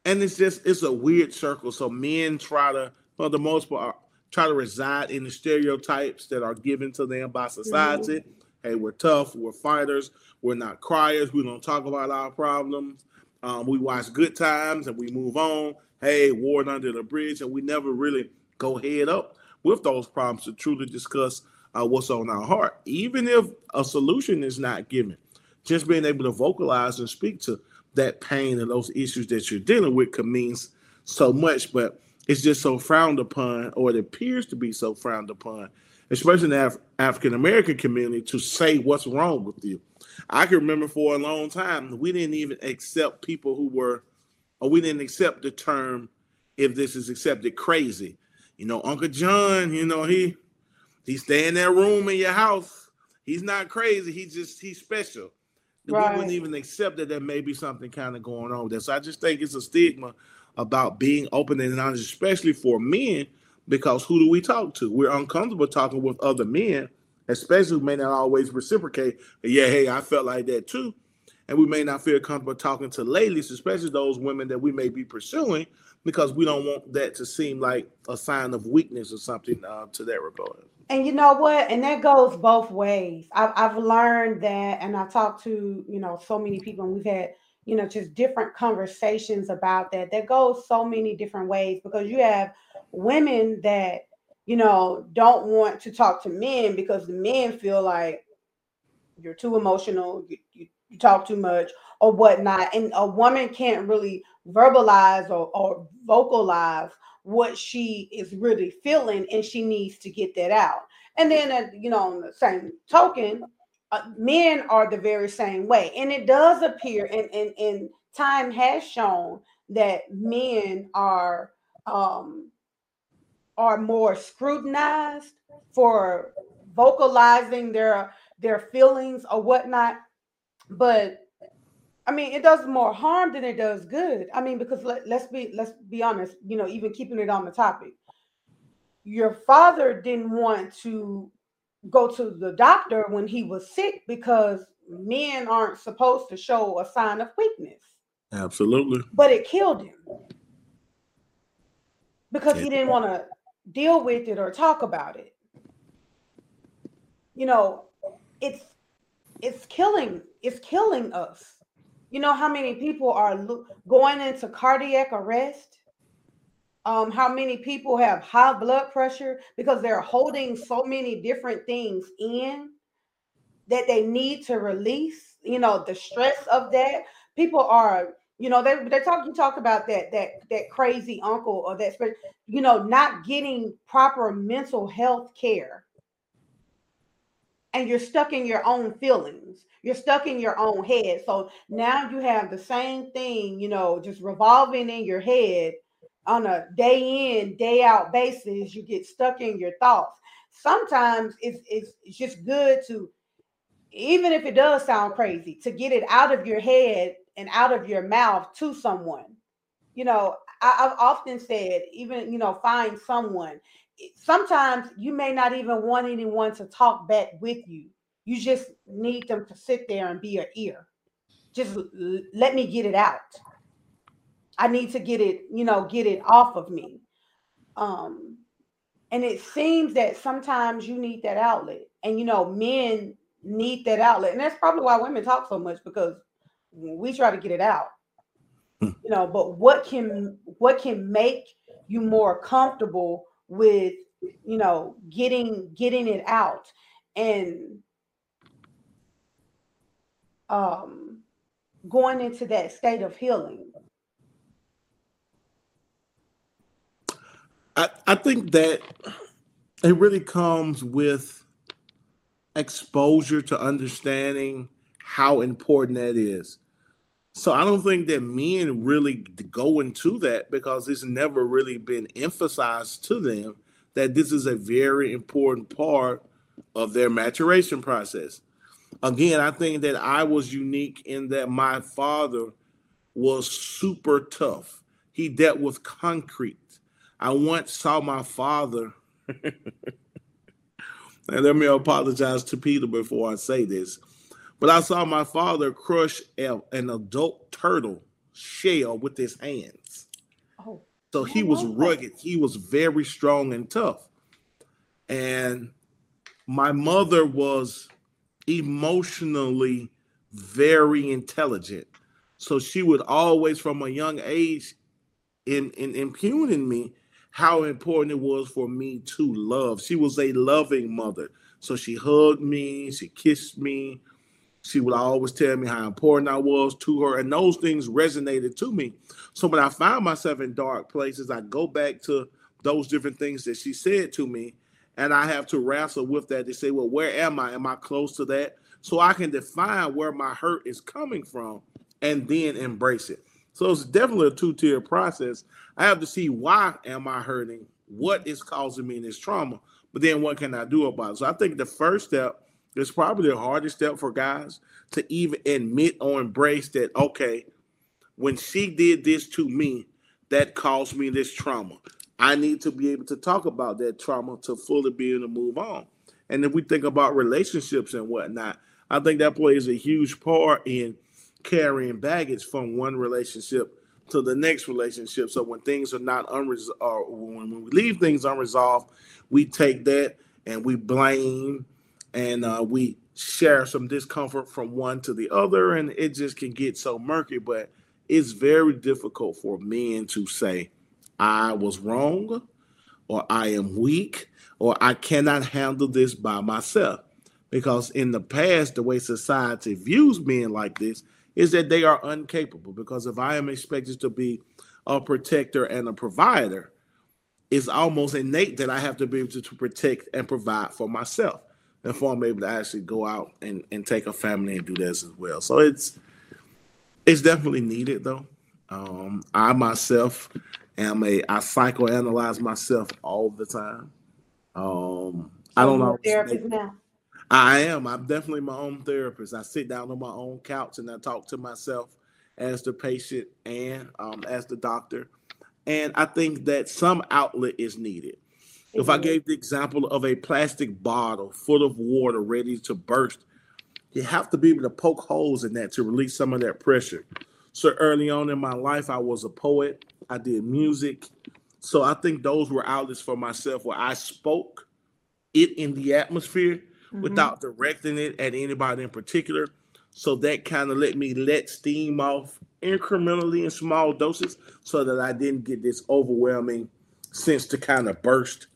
And it's just it's a weird circle. So men try to, for the most part, try to reside in the stereotypes that are given to them by society. Mm-hmm. Hey, we're tough, we're fighters, we're not criers, we don't talk about our problems. Um, we watch good times and we move on. Hey, war under the bridge, and we never really go head up with those problems to truly discuss uh, what's on our heart, even if a solution is not given. Just being able to vocalize and speak to that pain and those issues that you're dealing with can mean so much. But it's just so frowned upon, or it appears to be so frowned upon, especially in the Af- African American community, to say what's wrong with you. I can remember for a long time, we didn't even accept people who were, or we didn't accept the term, if this is accepted, crazy. You know, Uncle John, you know, he he stay in that room in your house. He's not crazy. He's just he's special. Right. We wouldn't even accept that there may be something kind of going on with this. So I just think it's a stigma about being open and honest, especially for men, because who do we talk to? We're uncomfortable talking with other men, especially who may not always reciprocate. Yeah, hey, I felt like that too. And we may not feel comfortable talking to ladies, especially those women that we may be pursuing, because we don't want that to seem like a sign of weakness or something uh, to that regard. And you know what? And that goes both ways. I've, I've learned that, and I've talked to you know so many people, and we've had you know, just different conversations about that. That goes so many different ways because you have women that, you know, don't want to talk to men because the men feel like you're too emotional, you, you, you talk too much, or whatnot. And a woman can't really verbalize or, or vocalize what she is really feeling, and she needs to get that out. And then, uh, you know, on the same token, uh, men are the very same way. And it does appear, and, and, and time has shown that men are um, are more scrutinized for vocalizing their their feelings or whatnot. But I mean, it does more harm than it does good. I mean, because let, let's be let's be honest. You know, even keeping it on the topic, your father didn't want to go to the doctor when he was sick because men aren't supposed to show a sign of weakness. Absolutely. But it killed him because he didn't want to deal with it or talk about it. You know, it's it's killing it's killing us. You know how many people are lo- going into cardiac arrest? Um, how many people have high blood pressure because they're holding so many different things in that they need to release? You know, the stress of that. People are you know, they they talk you talk about that that that crazy uncle or that you know not getting proper mental health care, and you're stuck in your own feelings. You're stuck in your own head. So now you have the same thing, you know, just revolving in your head on a day in day out basis. You get stuck in your thoughts. Sometimes it's it's, it's just good to even if it does sound crazy, to get it out of your head and out of your mouth to someone. You know, I, have often said, even, you know, find someone. Sometimes you may not even want anyone to talk back with you. You just need them to sit there and be your ear. Just l- let me get it out. I need to get it, you know, get it off of me. Um, and it seems that sometimes you need that outlet. And you know, men need that outlet. And that's probably why women talk so much because we try to get it out. Hmm. You know, but what can what can make you more comfortable with, you know, getting getting it out and um going into that state of healing? I, I think that it really comes with exposure to understanding how important that is. So I don't think that men really go into that because it's never really been emphasized to them that this is a very important part of their maturation process. Again, I think that I was unique in that my father was super tough. He dealt with concrete. I once saw my father And let me apologize to PETA before I say this. But I saw my father crush a, an adult turtle shell with his hands. Oh. So he was rugged. He was very strong and tough. And my mother was emotionally very intelligent. So she would always, from a young age, in, in impugning me, how important it was for me to love. She was a loving mother. So she hugged me, she kissed me. She would always tell me how important I was to her, and those things resonated to me. So when I find myself in dark places, I go back to those different things that she said to me, and I have to wrestle with that to say, well, where am I? Am I close to that? So I can define where my hurt is coming from and then embrace it. So it's definitely a two-tier process. I have to see why am I hurting? What is causing me this trauma? But then what can I do about it? So I think the first step is probably the hardest step for guys to even admit or embrace that, okay, when she did this to me, that caused me this trauma. I need to be able to talk about that trauma to fully be able to move on. And if we think about relationships and whatnot, I think that plays a huge part in carrying baggage from one relationship to the next relationship. So when things are not unresolved, when we leave things unresolved, we take that and we blame and uh, we share some discomfort from one to the other, and it just can get so murky. But it's very difficult for men to say, I was wrong or I am weak or I cannot handle this by myself. Because in the past, the way society views men like this is that they are incapable. Because if I am expected to be a protector and a provider, it's almost innate that I have to be able to, to protect and provide for myself before I'm able to actually go out and, and take a family and do this as well. So it's it's definitely needed though. Um, I myself am a I psychoanalyze myself all the time. Um, I don't know. Therapist now. I am. I'm definitely my own therapist. I sit down on my own couch and I talk to myself as the patient and um, as the doctor. And I think that some outlet is needed. Mm-hmm. If I gave the example of a plastic bottle full of water ready to burst, you have to be able to poke holes in that to release some of that pressure. So early on in my life, I was a poet. I did music. So I think those were outlets for myself where I spoke it in the atmosphere mm-hmm. without directing it at anybody in particular. So that kind of let me let steam off incrementally in small doses so that I didn't get this overwhelming sense to kind of burst.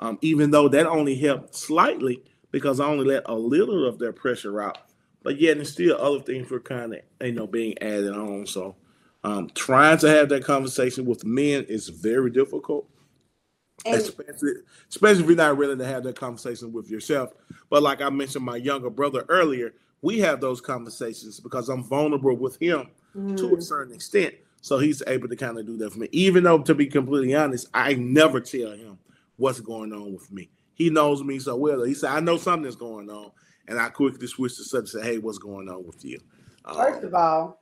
Um, even though that only helped slightly because I only let a little of their pressure out. But yet, and still other things were kind of, you know, being added on. So um, trying to have that conversation with men is very difficult. And especially, especially if you're not willing to have that conversation with yourself. But like I mentioned, my younger brother earlier, we have those conversations because I'm vulnerable with him mm. to a mm. certain extent. So he's able to kind of do that for me. Even though, to be completely honest, I never tell him what's going on with me. He knows me so well. He said, I know something's going on. And I quickly switch the subject and say, hey, what's going on with you? First um, of all,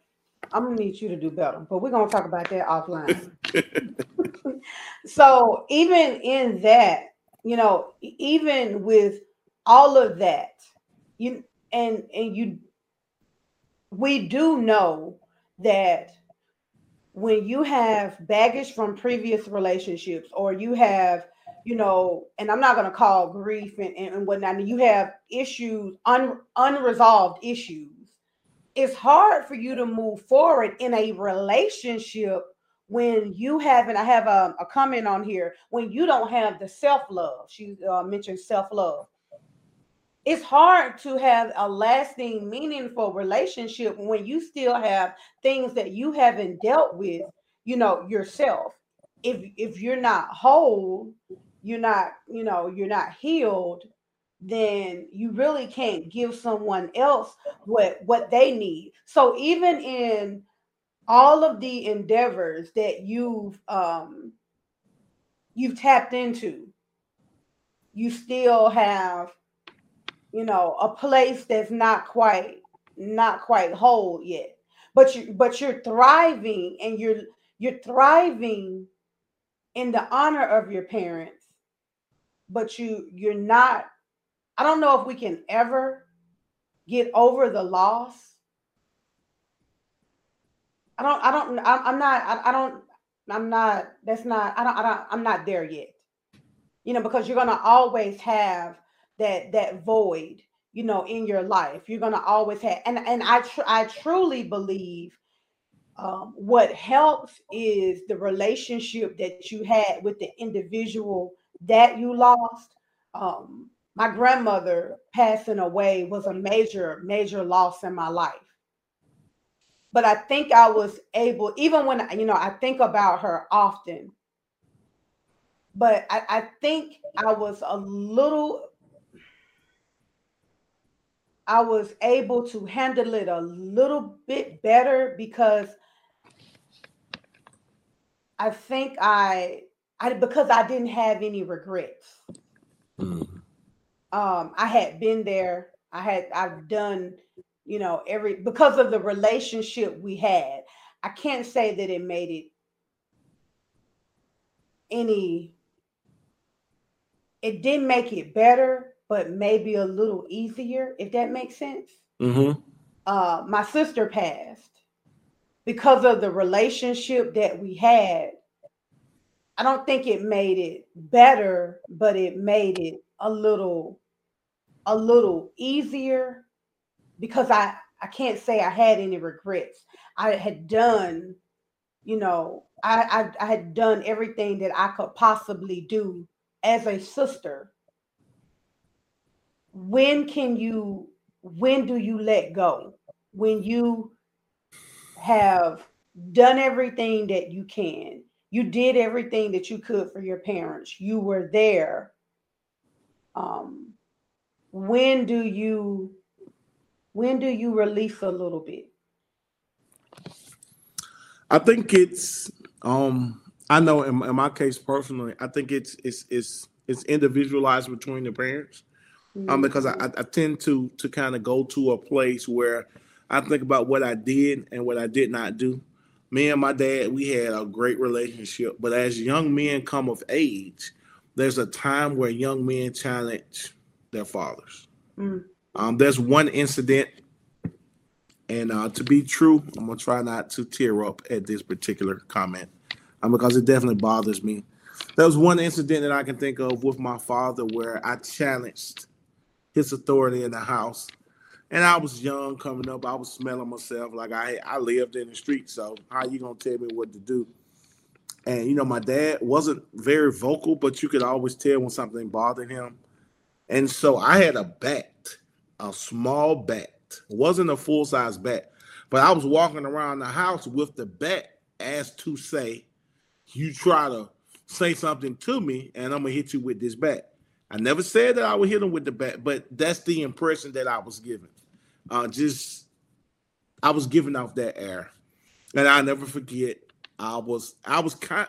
I'm gonna need you to do better, but we're gonna talk about that offline. so even in that, you know, even with all of that, you and and you we do know that when you have baggage from previous relationships or you have you know and i'm not going to call grief and, and whatnot you have issues un, unresolved issues it's hard for you to move forward in a relationship when you have and i have a, a comment on here when you don't have the self-love she uh, mentioned self-love it's hard to have a lasting, meaningful relationship when you still have things that you haven't dealt with, you know, yourself. If if you're not whole, you're not, you know, you're not healed, then you really can't give someone else what what they need. So even in all of the endeavors that you've um you've tapped into, you still have you know, a place that's not quite not quite whole yet. But you but you're thriving and you're you're thriving in the honor of your parents. But you you're not I don't know if we can ever get over the loss. I don't I don't I'm not I, I don't I'm not that's not I don't I don't I'm not there yet. You know, because you're to always have that that void you know in your life. You're to always have and and i tr- i truly believe um, what helps is the relationship that you had with the individual that you lost. Um, my grandmother passing away was a major major loss in my life but i think i was able even when you know i think about her often but I, I think i was a little I was able to handle it a little bit better because I think I I because I didn't have any regrets. Mm. Um, I had been there. I had I've done, you know, every because of the relationship we had. I can't say that it made it any it didn't make it better but maybe a little easier, if that makes sense. Mm-hmm. Uh, my sister passed because of the relationship that we had. I don't think it made it better, but it made it a little, a little easier because I I can't say I had any regrets. I had done, you know, I, I, I had done everything that I could possibly do as a sister. When can you when do you let go? When you have done everything that you can. You did everything that you could for your parents. You were there. Um when do you when do you release a little bit i think it's um i know in, in my case personally i think it's it's it's it's individualized between the parents um, mm-hmm. um because I, I tend to to kind of go to a place where i think about what i did and what i did not do me and my dad, we had a great relationship. But as young men come of age, there's a time where young men challenge their fathers. Mm. Um, there's one incident, and uh, to be true, I'm gonna try not to tear up at this particular comment, um, because it definitely bothers me. There was one incident that I can think of with my father where I challenged his authority in the house and I was young coming up. I was smelling myself like I I lived in the street. So how you gonna tell me what to do? And you know, my dad wasn't very vocal, but you could always tell when something bothered him. And so I had a bat, a small bat. It wasn't a full size bat, but I was walking around the house with the bat as to say, "You try to say something to me, and I'm gonna hit you with this bat." I never said that I would hit him with the bat, but that's the impression that I was given uh, just I was giving off that air, and I never forget. I was I was kind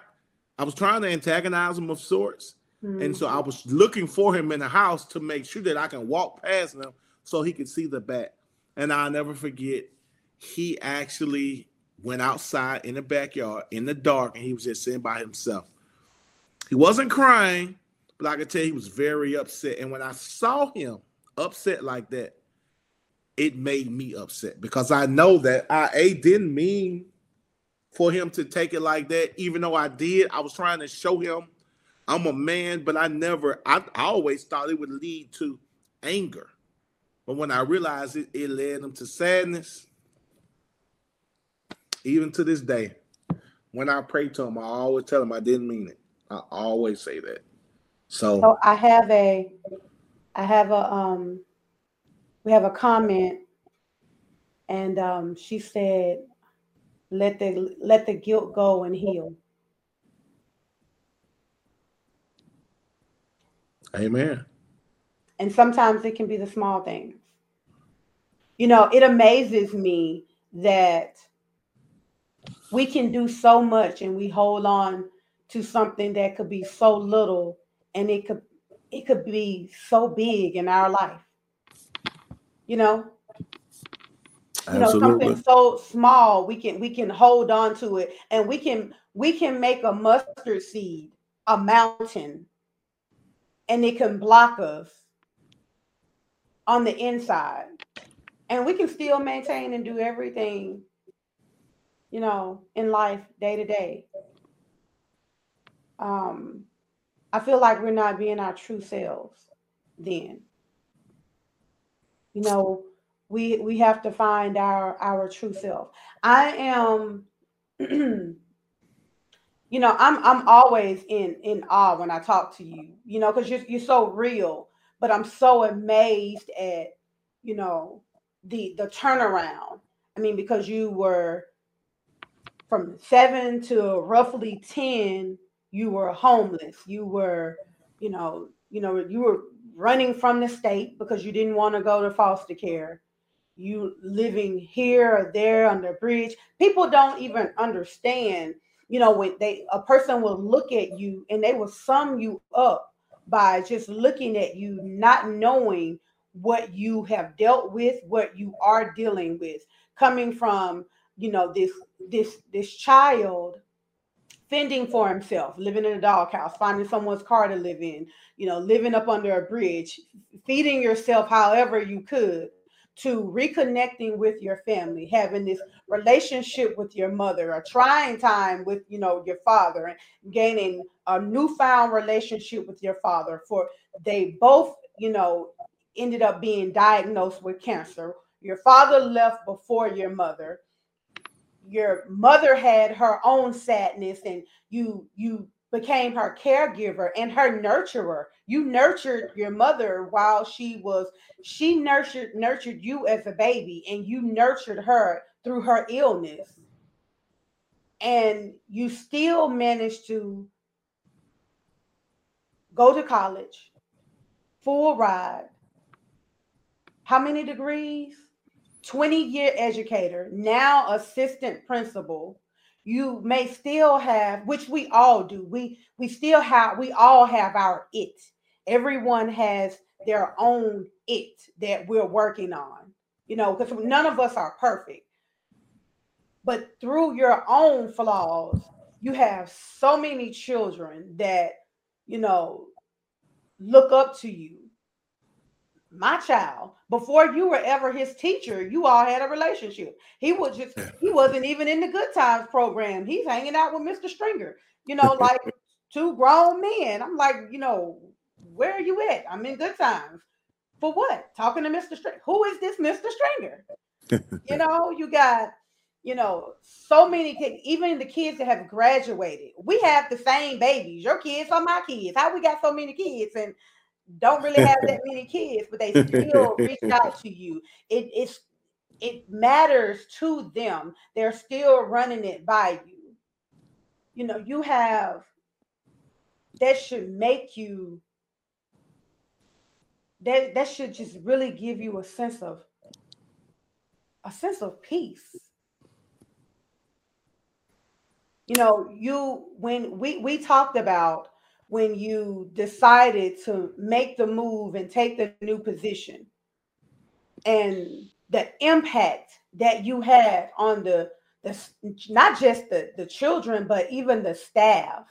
I was trying to antagonize him of sorts, mm-hmm. and so I mm-hmm. was looking for him in the house to make sure that I can walk past him so he could see the bat. And I'll never forget, he actually went outside in the backyard in the dark, and he was just sitting by himself. He wasn't crying, but I could tell he was very upset. And when I saw him upset like that, it made me upset because I know that I a didn't mean for him to take it like that. Even though I did, I was trying to show him I'm a man, but I never. I, I always thought it would lead to anger, but when I realized it, it led him to sadness. Even to this day, when I pray to him, I always tell him I didn't mean it. I always say that. So, so I have a, I have a um we have a comment, and um, she said, "Let the let the guilt go and heal." Amen. And sometimes it can be the small things. You know, it amazes me that we can do so much and we hold on to something that could be so little and it could it could be so big in our life. You know? You know something so small we can we can hold on to it and we can we can make a mustard seed a mountain and it can block us on the inside. And we can still maintain and do everything you know in life day to day. Um i feel like we're not being our true selves then. You know we we have to find our our true self. I am you know i'm i'm always in in awe when i talk to you you know because you're, you're so real but i'm so amazed at you know the the turnaround. I mean because you were from seven to roughly 10 you were homeless. You were you know you know you were running from the state because you didn't want to go to foster care. You living here or there on the bridge. People don't even understand you know when they a person will look at you and they will sum you up by just looking at you not knowing what you have dealt with what you are dealing with. Coming from you know this this this child fending for himself, living in a doghouse, finding someone's car to live in, you know, living up under a bridge, feeding yourself however you could to reconnecting with your family, having this relationship with your mother, a trying time with, you know, your father and gaining a newfound relationship with your father for they both, you know, ended up being diagnosed with cancer. Your father left before your mother your mother had her own sadness and you you became her caregiver and her nurturer. You nurtured your mother while she was she nurtured nurtured you as a baby and you nurtured her through her illness. And you still managed to go to college, full ride. How many degrees? 20 year educator, now assistant principal you may still have which we all do. We we still have we all have our it. Everyone has their own it that we're working on you know because none of us are perfect. But through your own flaws you have so many children that you know look up to you my child before you were ever his teacher you all had a relationship. He was just he wasn't even in the good times program. He's hanging out with mr stringer you know like two grown men. I'm like you know where are you at? I'm in good times. For what? Talking to mr stringer who is this mr stringer? You know you got you know so many kids even the kids that have graduated we have the same babies. Your kids are my kids. How we got so many kids? And don't really have that many kids, but they still reach out to you. It, it's it matters to them. They're still running it by you. You know, you have that should make you that that should just really give you a sense of a sense of peace. You know, you when we we talked about when you decided to make the move and take the new position. And the impact that you had on the the not just the the children but even the staff.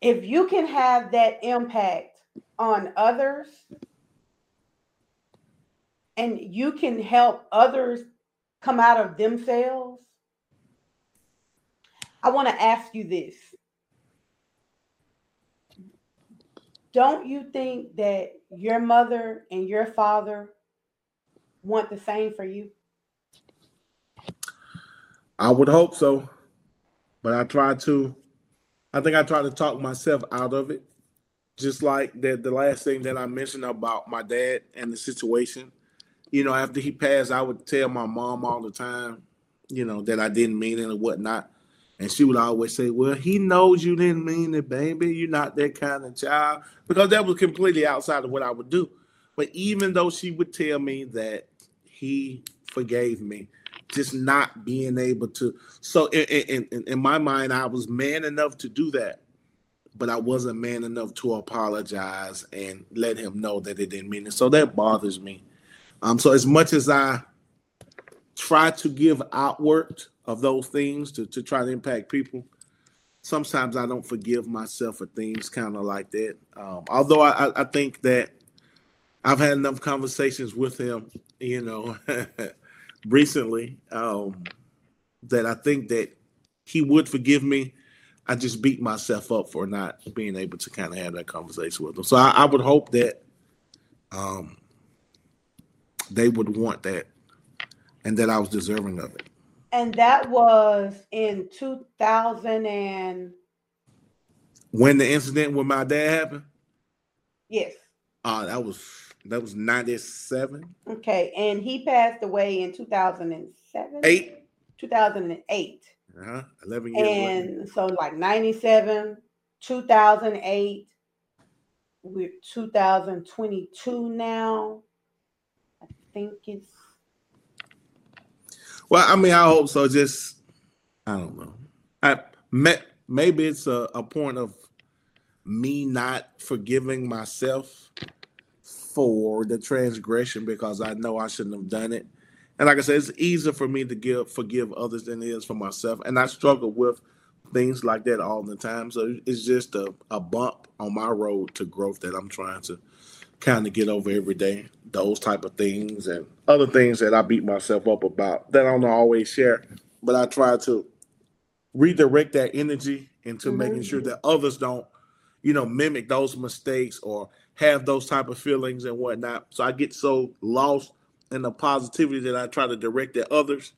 If you can have that impact on others and you can help others come out of themselves I want to ask you this. Don't you think that your mother and your father want the same for you? I would hope so. But I try to I think I try to talk myself out of it. Just like that the last thing that I mentioned about my dad and the situation. You know, after he passed, I would tell my mom all the time, you know, that I didn't mean it and whatnot. And she would always say, Well, he knows you didn't mean it, baby. You're not that kind of child. Because that was completely outside of what I would do. But even though she would tell me that he forgave me, just not being able to. So, in, in, in my mind, I was man enough to do that, but I wasn't man enough to apologize and let him know that it didn't mean it. So that bothers me. Um, so as much as I try to give outward of those things to, to try to impact people. Sometimes I don't forgive myself for things kind of like that. Um, although I, I think that I've had enough conversations with him, you know, recently um, that I think that he would forgive me. I just beat myself up for not being able to kind of have that conversation with him. So I, I would hope that um, they would want that and that I was deserving of it and that was in 2000 and when the incident with my dad happened? Yes. Uh that was that was 97 okay and he passed away in 2007 8 2008 uh-huh 11 years and later. so like 97 2008 we're 2022 now. I think it's well, I mean, I hope so. Just I don't know. I may, maybe it's a, a point of me not forgiving myself for the transgression because I know I shouldn't have done it. And like I said, it's easier for me to give forgive others than it is for myself. And I struggle with things like that all the time. So it's just a, a bump on my road to growth that I'm trying to kind of get over every day. Those type of things and other things that I beat myself up about that I don't always share, but I try to redirect that energy into mm-hmm. making sure that others don't, you know, mimic those mistakes or have those type of feelings and whatnot. So I get so lost in the positivity that I try to direct at others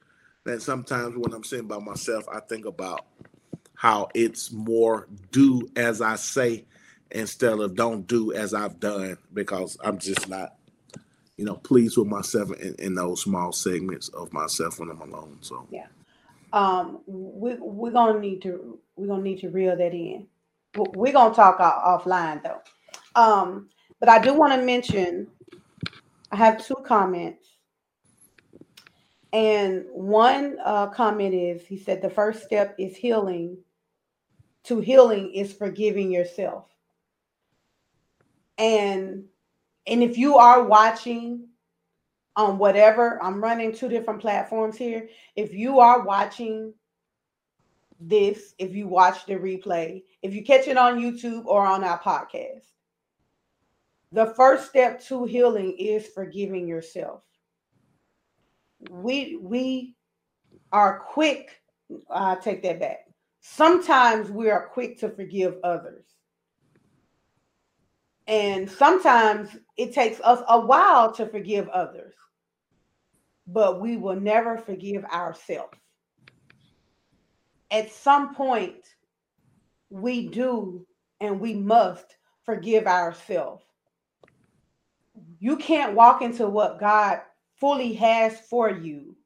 that sometimes when I'm sitting by myself, I think about how it's more do as I say instead of don't do as I've done because I'm just not, you know, pleased with myself in, in those small segments of myself when I'm alone. So yeah, um, we we're gonna need to we're gonna need to reel that in. We're gonna talk offline though. Um, but I do want to mention I have two comments. And one uh, comment is he said the first step is healing. To healing is forgiving yourself. And and if you are watching on whatever, I'm running two different platforms here. If you are watching this, if you watch the replay, if you catch it on YouTube or on our podcast, the first step to healing is forgiving yourself. We we are quick. I uh, take that back. Sometimes we are quick to forgive others. And sometimes it takes us a while to forgive others, but we will never forgive ourselves. At some point, we do and we must forgive ourselves you can't walk into what God fully has for you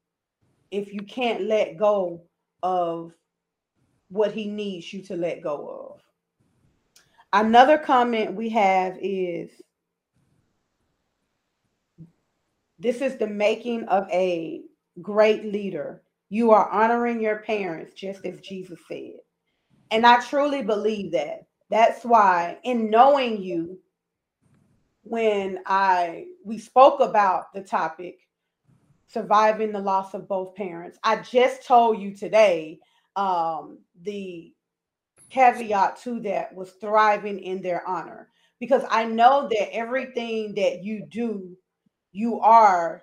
if you can't let go of what he needs you to let go of. Another comment we have is this is the making of a great leader. You are honoring your parents just as Jesus said. And I truly believe that. That's why, in knowing you, when I we spoke about the topic surviving the loss of both parents. I just told you today um, the caveat to that was thriving in their honor. Because I know that everything that you do, you are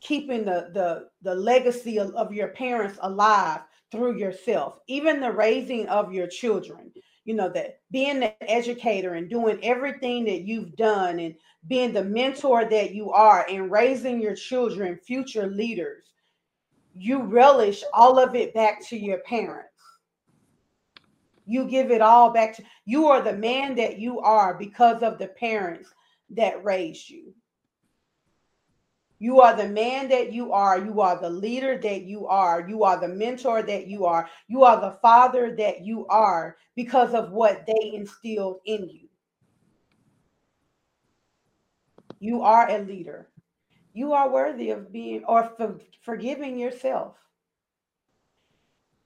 keeping the the the legacy of, of your parents alive through yourself, even the raising of your children. You know that being the educator and doing everything that you've done and being the mentor that you are and raising your children future leaders you relish all of it back to your parents you give it all back to you are the man that you are because of the parents that raised you you are the man that you are. You are the leader that you are. You are the mentor that you are. You are the father that you are because of what they instilled in you. You are a leader. You are worthy of being or for, forgiving yourself.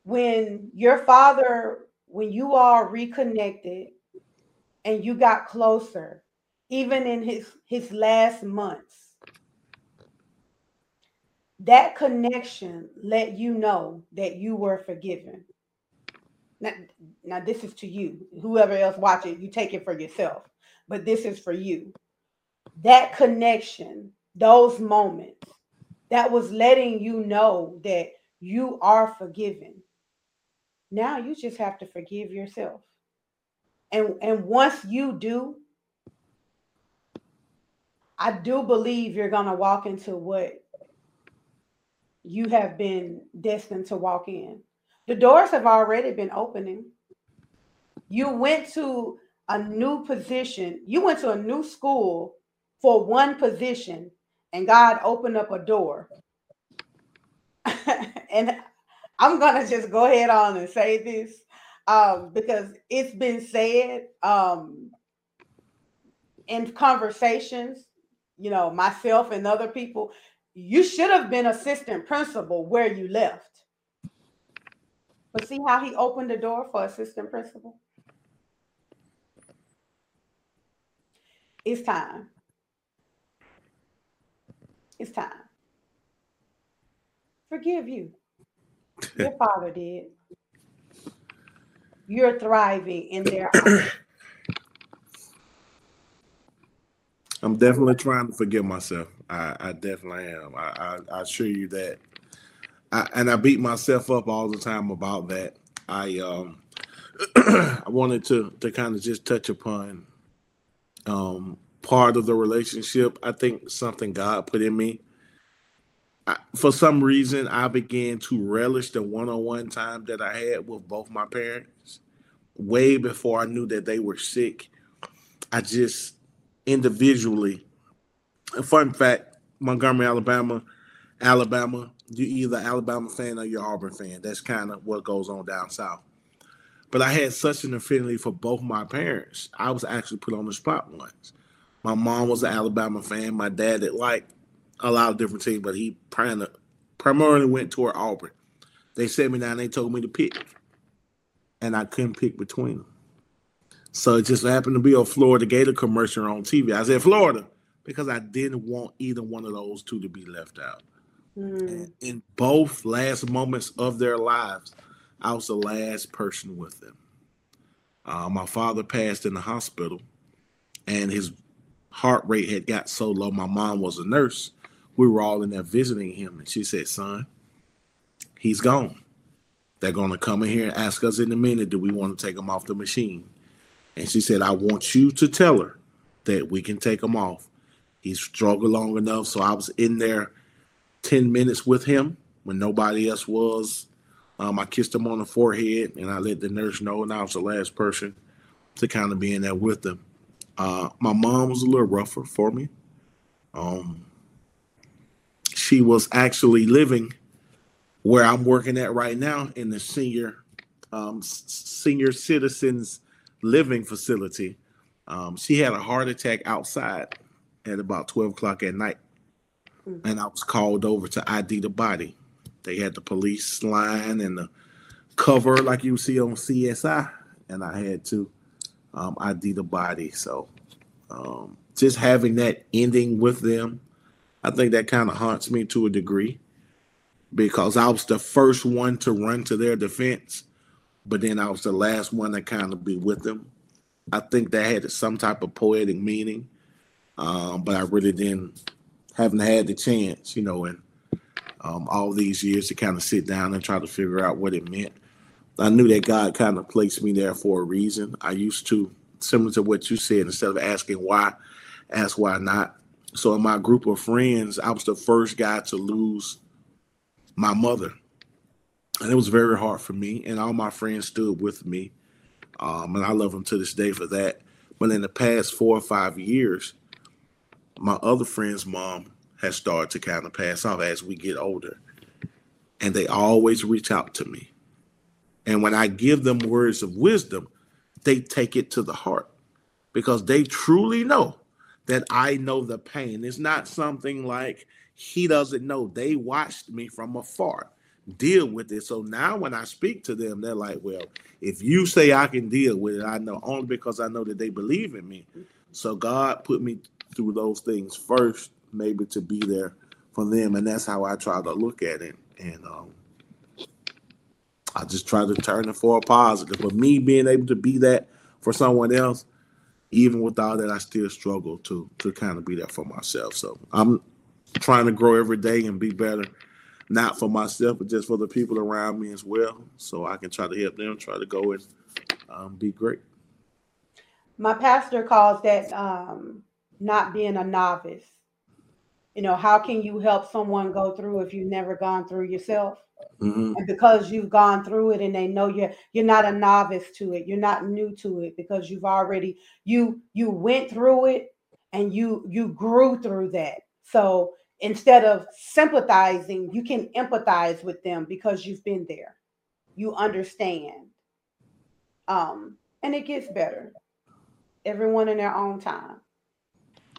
When your father, when you are reconnected and you got closer, even in his his last months, that connection let you know that you were forgiven. Now, now this is to you. Whoever else watching, you take it for yourself, but this is for you. That connection, those moments, that was letting you know that you are forgiven. Now you just have to forgive yourself. And and once you do, I do believe you're going to walk into what you have been destined to walk in. The doors have already been opening. You went to a new position, you went to a new school for one position, and God opened up a door. and I'm gonna just go ahead on and say this um, because it's been said um, in conversations, you know, myself and other people you should have been assistant principal where you left. But see how he opened the door for assistant principal? It's time. It's time. Forgive you. Your father did. You're thriving in their I'm definitely trying to forgive myself. I, I definitely am. I, I, I, assure you that. I, and I beat myself up all the time about that. I um I wanted to to kind of just touch upon um part of the relationship. I think something God put in me For some reason, I began to relish the one-on-one time that I had with both my parents. Way before I knew that they were sick, I just individually. A fun fact: Montgomery, Alabama, Alabama. you're either Alabama fan or you're Auburn fan. That's kind of what goes on down south. But I had such an affinity for both my parents. I was actually put on the spot once. My mom was an Alabama fan. My dad had liked a lot of different teams, but he primarily went toward Auburn. They sent me down. They told me to pick, and I couldn't pick between them. So it just happened to be a Florida Gator commercial on TV. I said Florida because I didn't want either one of those two to be left out. Mm. In both last moments of their lives, I was the last person with them. Uh, my father passed in the hospital, and his heart rate had got so low. My mom was a nurse. We were all in there visiting him, and she said, "Son, he's gone. They're going to come in here and ask us in a minute, do we want to take him off the machine?" And she said, "I want you to tell her that we can take him off. He's struggled long enough." So I was in there 10 minutes with him when nobody else was. Um, I kissed him on the forehead and I let the nurse know, and I was the last person to kind of be in there with them. Uh, my mom was a little rougher for me. Um, she was actually living where I'm working at right now in the senior um, senior citizens living facility. Um, she had a heart attack outside at about 12 o'clock at night mm-hmm. and I was called over to ID the body. They had the police line and the cover like you see on CSI, and I had to um, ID the body. So um, just having that ending with them, I think that kind of haunts me to a degree because I was the first one to run to their defense, but then I was the last one to kind of be with them. I think that had some type of poetic meaning, um, but I really didn't haven't had the chance, you know, and um, all these years to kind of sit down and try to figure out what it meant. I knew that God kind of placed me there for a reason. I used to, similar to what you said, instead of asking why, ask why not. So in my group of friends, I was the first guy to lose my mother. And it was very hard for me. And all my friends stood with me. Um, and I love them to this day for that. But in the past four or five years, my other friend's mom has started to kind of pass off as we get older. And they always reach out to me. And when I give them words of wisdom, they take it to the heart because they truly know that I know the pain. It's not something like he doesn't know. They watched me from afar deal with it. So now when I speak to them, they're like, well, if you say I can deal with it, I know only because I know that they believe in me. So God put me through those things first, maybe to be there for them, and that's how I try to look at it. And um, I just try to turn it for a positive. But me being able to be that for someone else, even without that, I still struggle to to kind of be there for myself. So I'm trying to grow every day and be better, not for myself, but just for the people around me as well. So I can try to help them try to go and um, be great. My pastor calls that um, not being a novice. You know, how can you help someone go through if you've never gone through yourself? Mm-hmm. Because you've gone through it and they know you're you're not a novice to it, you're not new to it because you've already you you went through it and you you grew through that. So instead of sympathizing, you can empathize with them because you've been there. You understand. Um, and it gets better. Everyone in their own time.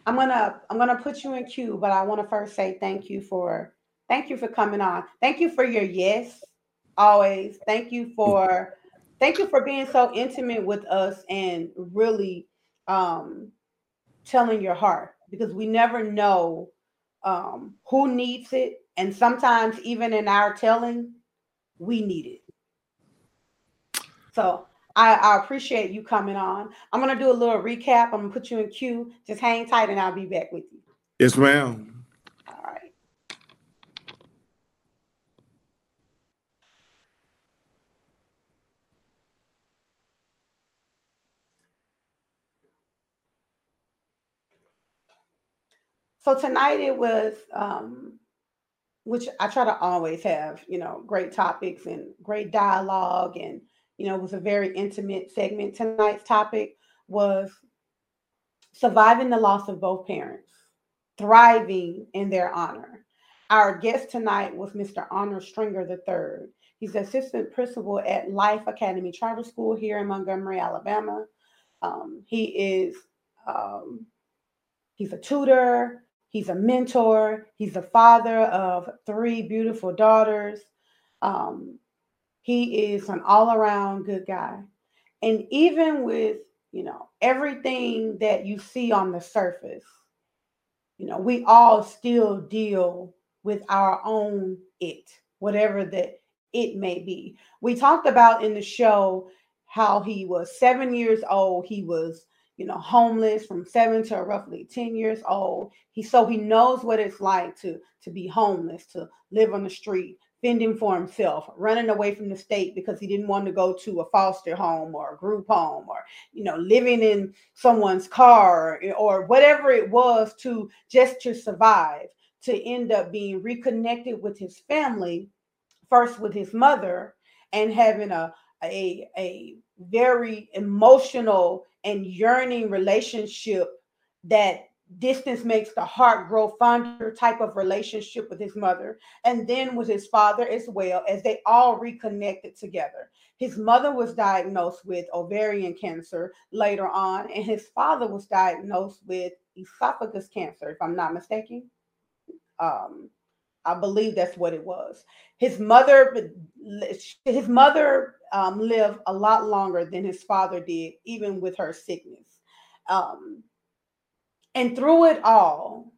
I'm gonna I'm gonna put you in queue, but I want to first say thank you for thank you for coming on. Thank you for your yes, always. Thank you for thank you for being so intimate with us and really um telling your heart because we never know um who needs it and sometimes even in our telling we need it so I, I appreciate you coming on. I'm gonna do a little recap. I'm gonna put you in queue. Just hang tight, and I'll be back with you. Yes, ma'am. All right. So tonight it was um, which I try to always have, you know, great topics and great dialogue. And, you know, it was a very intimate segment. Tonight's topic was surviving the loss of both parents, thriving in their honor. Our guest tonight was Mr. Arnold Stringer III. He's the assistant principal at Life Academy Charter School here in Montgomery, Alabama. Um, he is um, he's a tutor, He's a mentor. He's the father of three beautiful daughters. Um, he is an all around good guy. And even with, you know, everything that you see on the surface, you know, we all still deal with our own it, whatever that it may be. We talked about in the show how he was seven years old. He was you know, homeless from seven to roughly 10 years old. He so he knows what it's like to to be homeless, to live on the street, fending for himself, running away from the state because he didn't want to go to a foster home or a group home or you know, living in someone's car or, or whatever it was to just to survive, to end up being reconnected with his family, first with his mother and having a a, a very emotional and yearning relationship that distance makes the heart grow fonder type of relationship with his mother and then with his father as well as they all reconnected together. His mother was diagnosed with ovarian cancer later on and his father was diagnosed with esophagus cancer if i'm not mistaken. Um i believe that's what it was his mother his mother um, lived a lot longer than his father did, even with her sickness. Um, and through it all,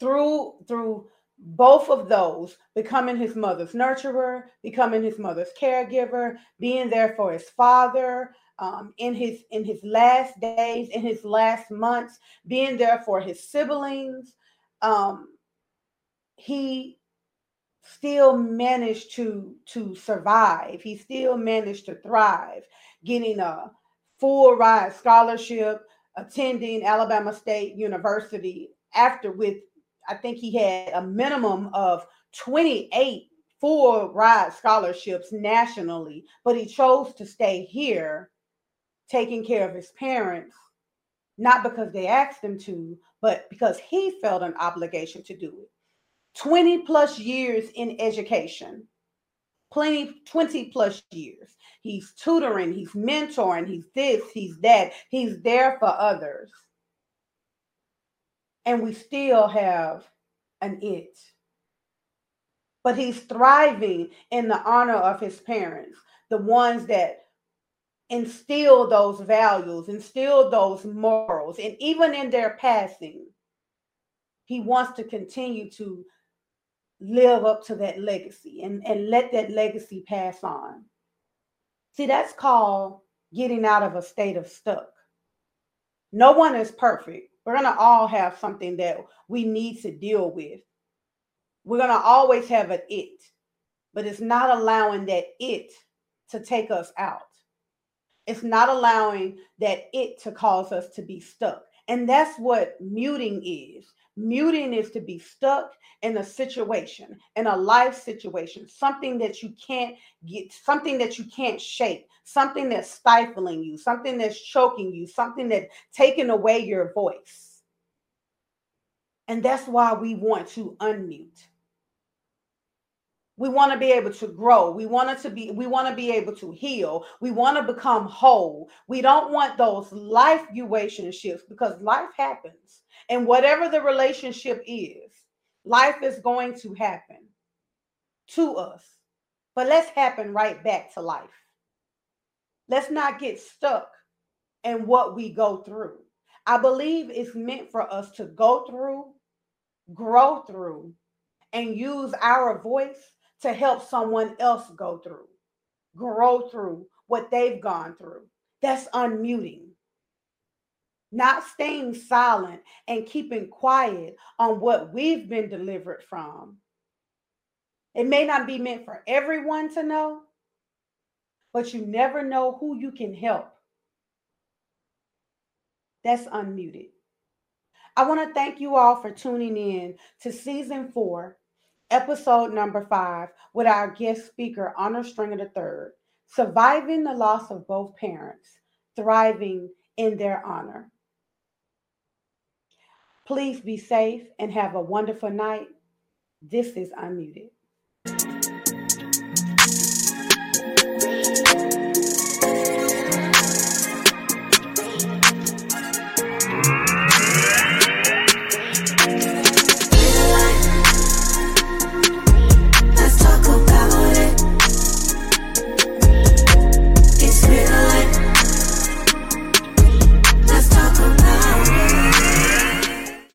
through through both of those, becoming his mother's nurturer, becoming his mother's caregiver, being there for his father, um, in his in his last days, in his last months, being there for his siblings. Um, he still managed to to survive. He still managed to thrive, getting a full ride scholarship, attending Alabama State University after with I think he had a minimum of 28 full ride scholarships nationally, but he chose to stay here taking care of his parents not because they asked him to, but because he felt an obligation to do it. 20 plus years in education. Plenty, 20 plus years. He's tutoring, he's mentoring, he's this, he's that. He's there for others. And we still have an it. But he's thriving in the honor of his parents, the ones that instill those values, instill those morals, and even in their passing, he wants to continue to live up to that legacy and, and let that legacy pass on. See, that's called getting out of a state of stuck. No one is perfect. We're going to all have something that we need to deal with. We're going to always have an it, but it's not allowing that it to take us out. It's not allowing that it to cause us to be stuck. And that's what muting is. Muting is to be stuck in a situation, in a life situation, something that you can't get, something that you can't shake, something that's stifling you, something that's choking you, something that's taking away your voice. And that's why we want to unmute. We want to be able to grow. We want to be, we want to be able to heal. We want to become whole. We don't want those life relationships because life happens. And whatever the relationship is, life is going to happen to us. But let's happen right back to life. Let's not get stuck in what we go through. I believe it's meant for us to go through, grow through, and use our voice to help someone else go through, grow through what they've gone through. That's unmuting. Not staying silent and keeping quiet on what we've been delivered from. It may not be meant for everyone to know, but you never know who you can help. That's unmuted. I want to thank you all for tuning in to season four episode number five with our guest speaker, Arnold Stringer III, surviving the loss of both parents, thriving in their honor. Please be safe and have a wonderful night. This is Unmuted.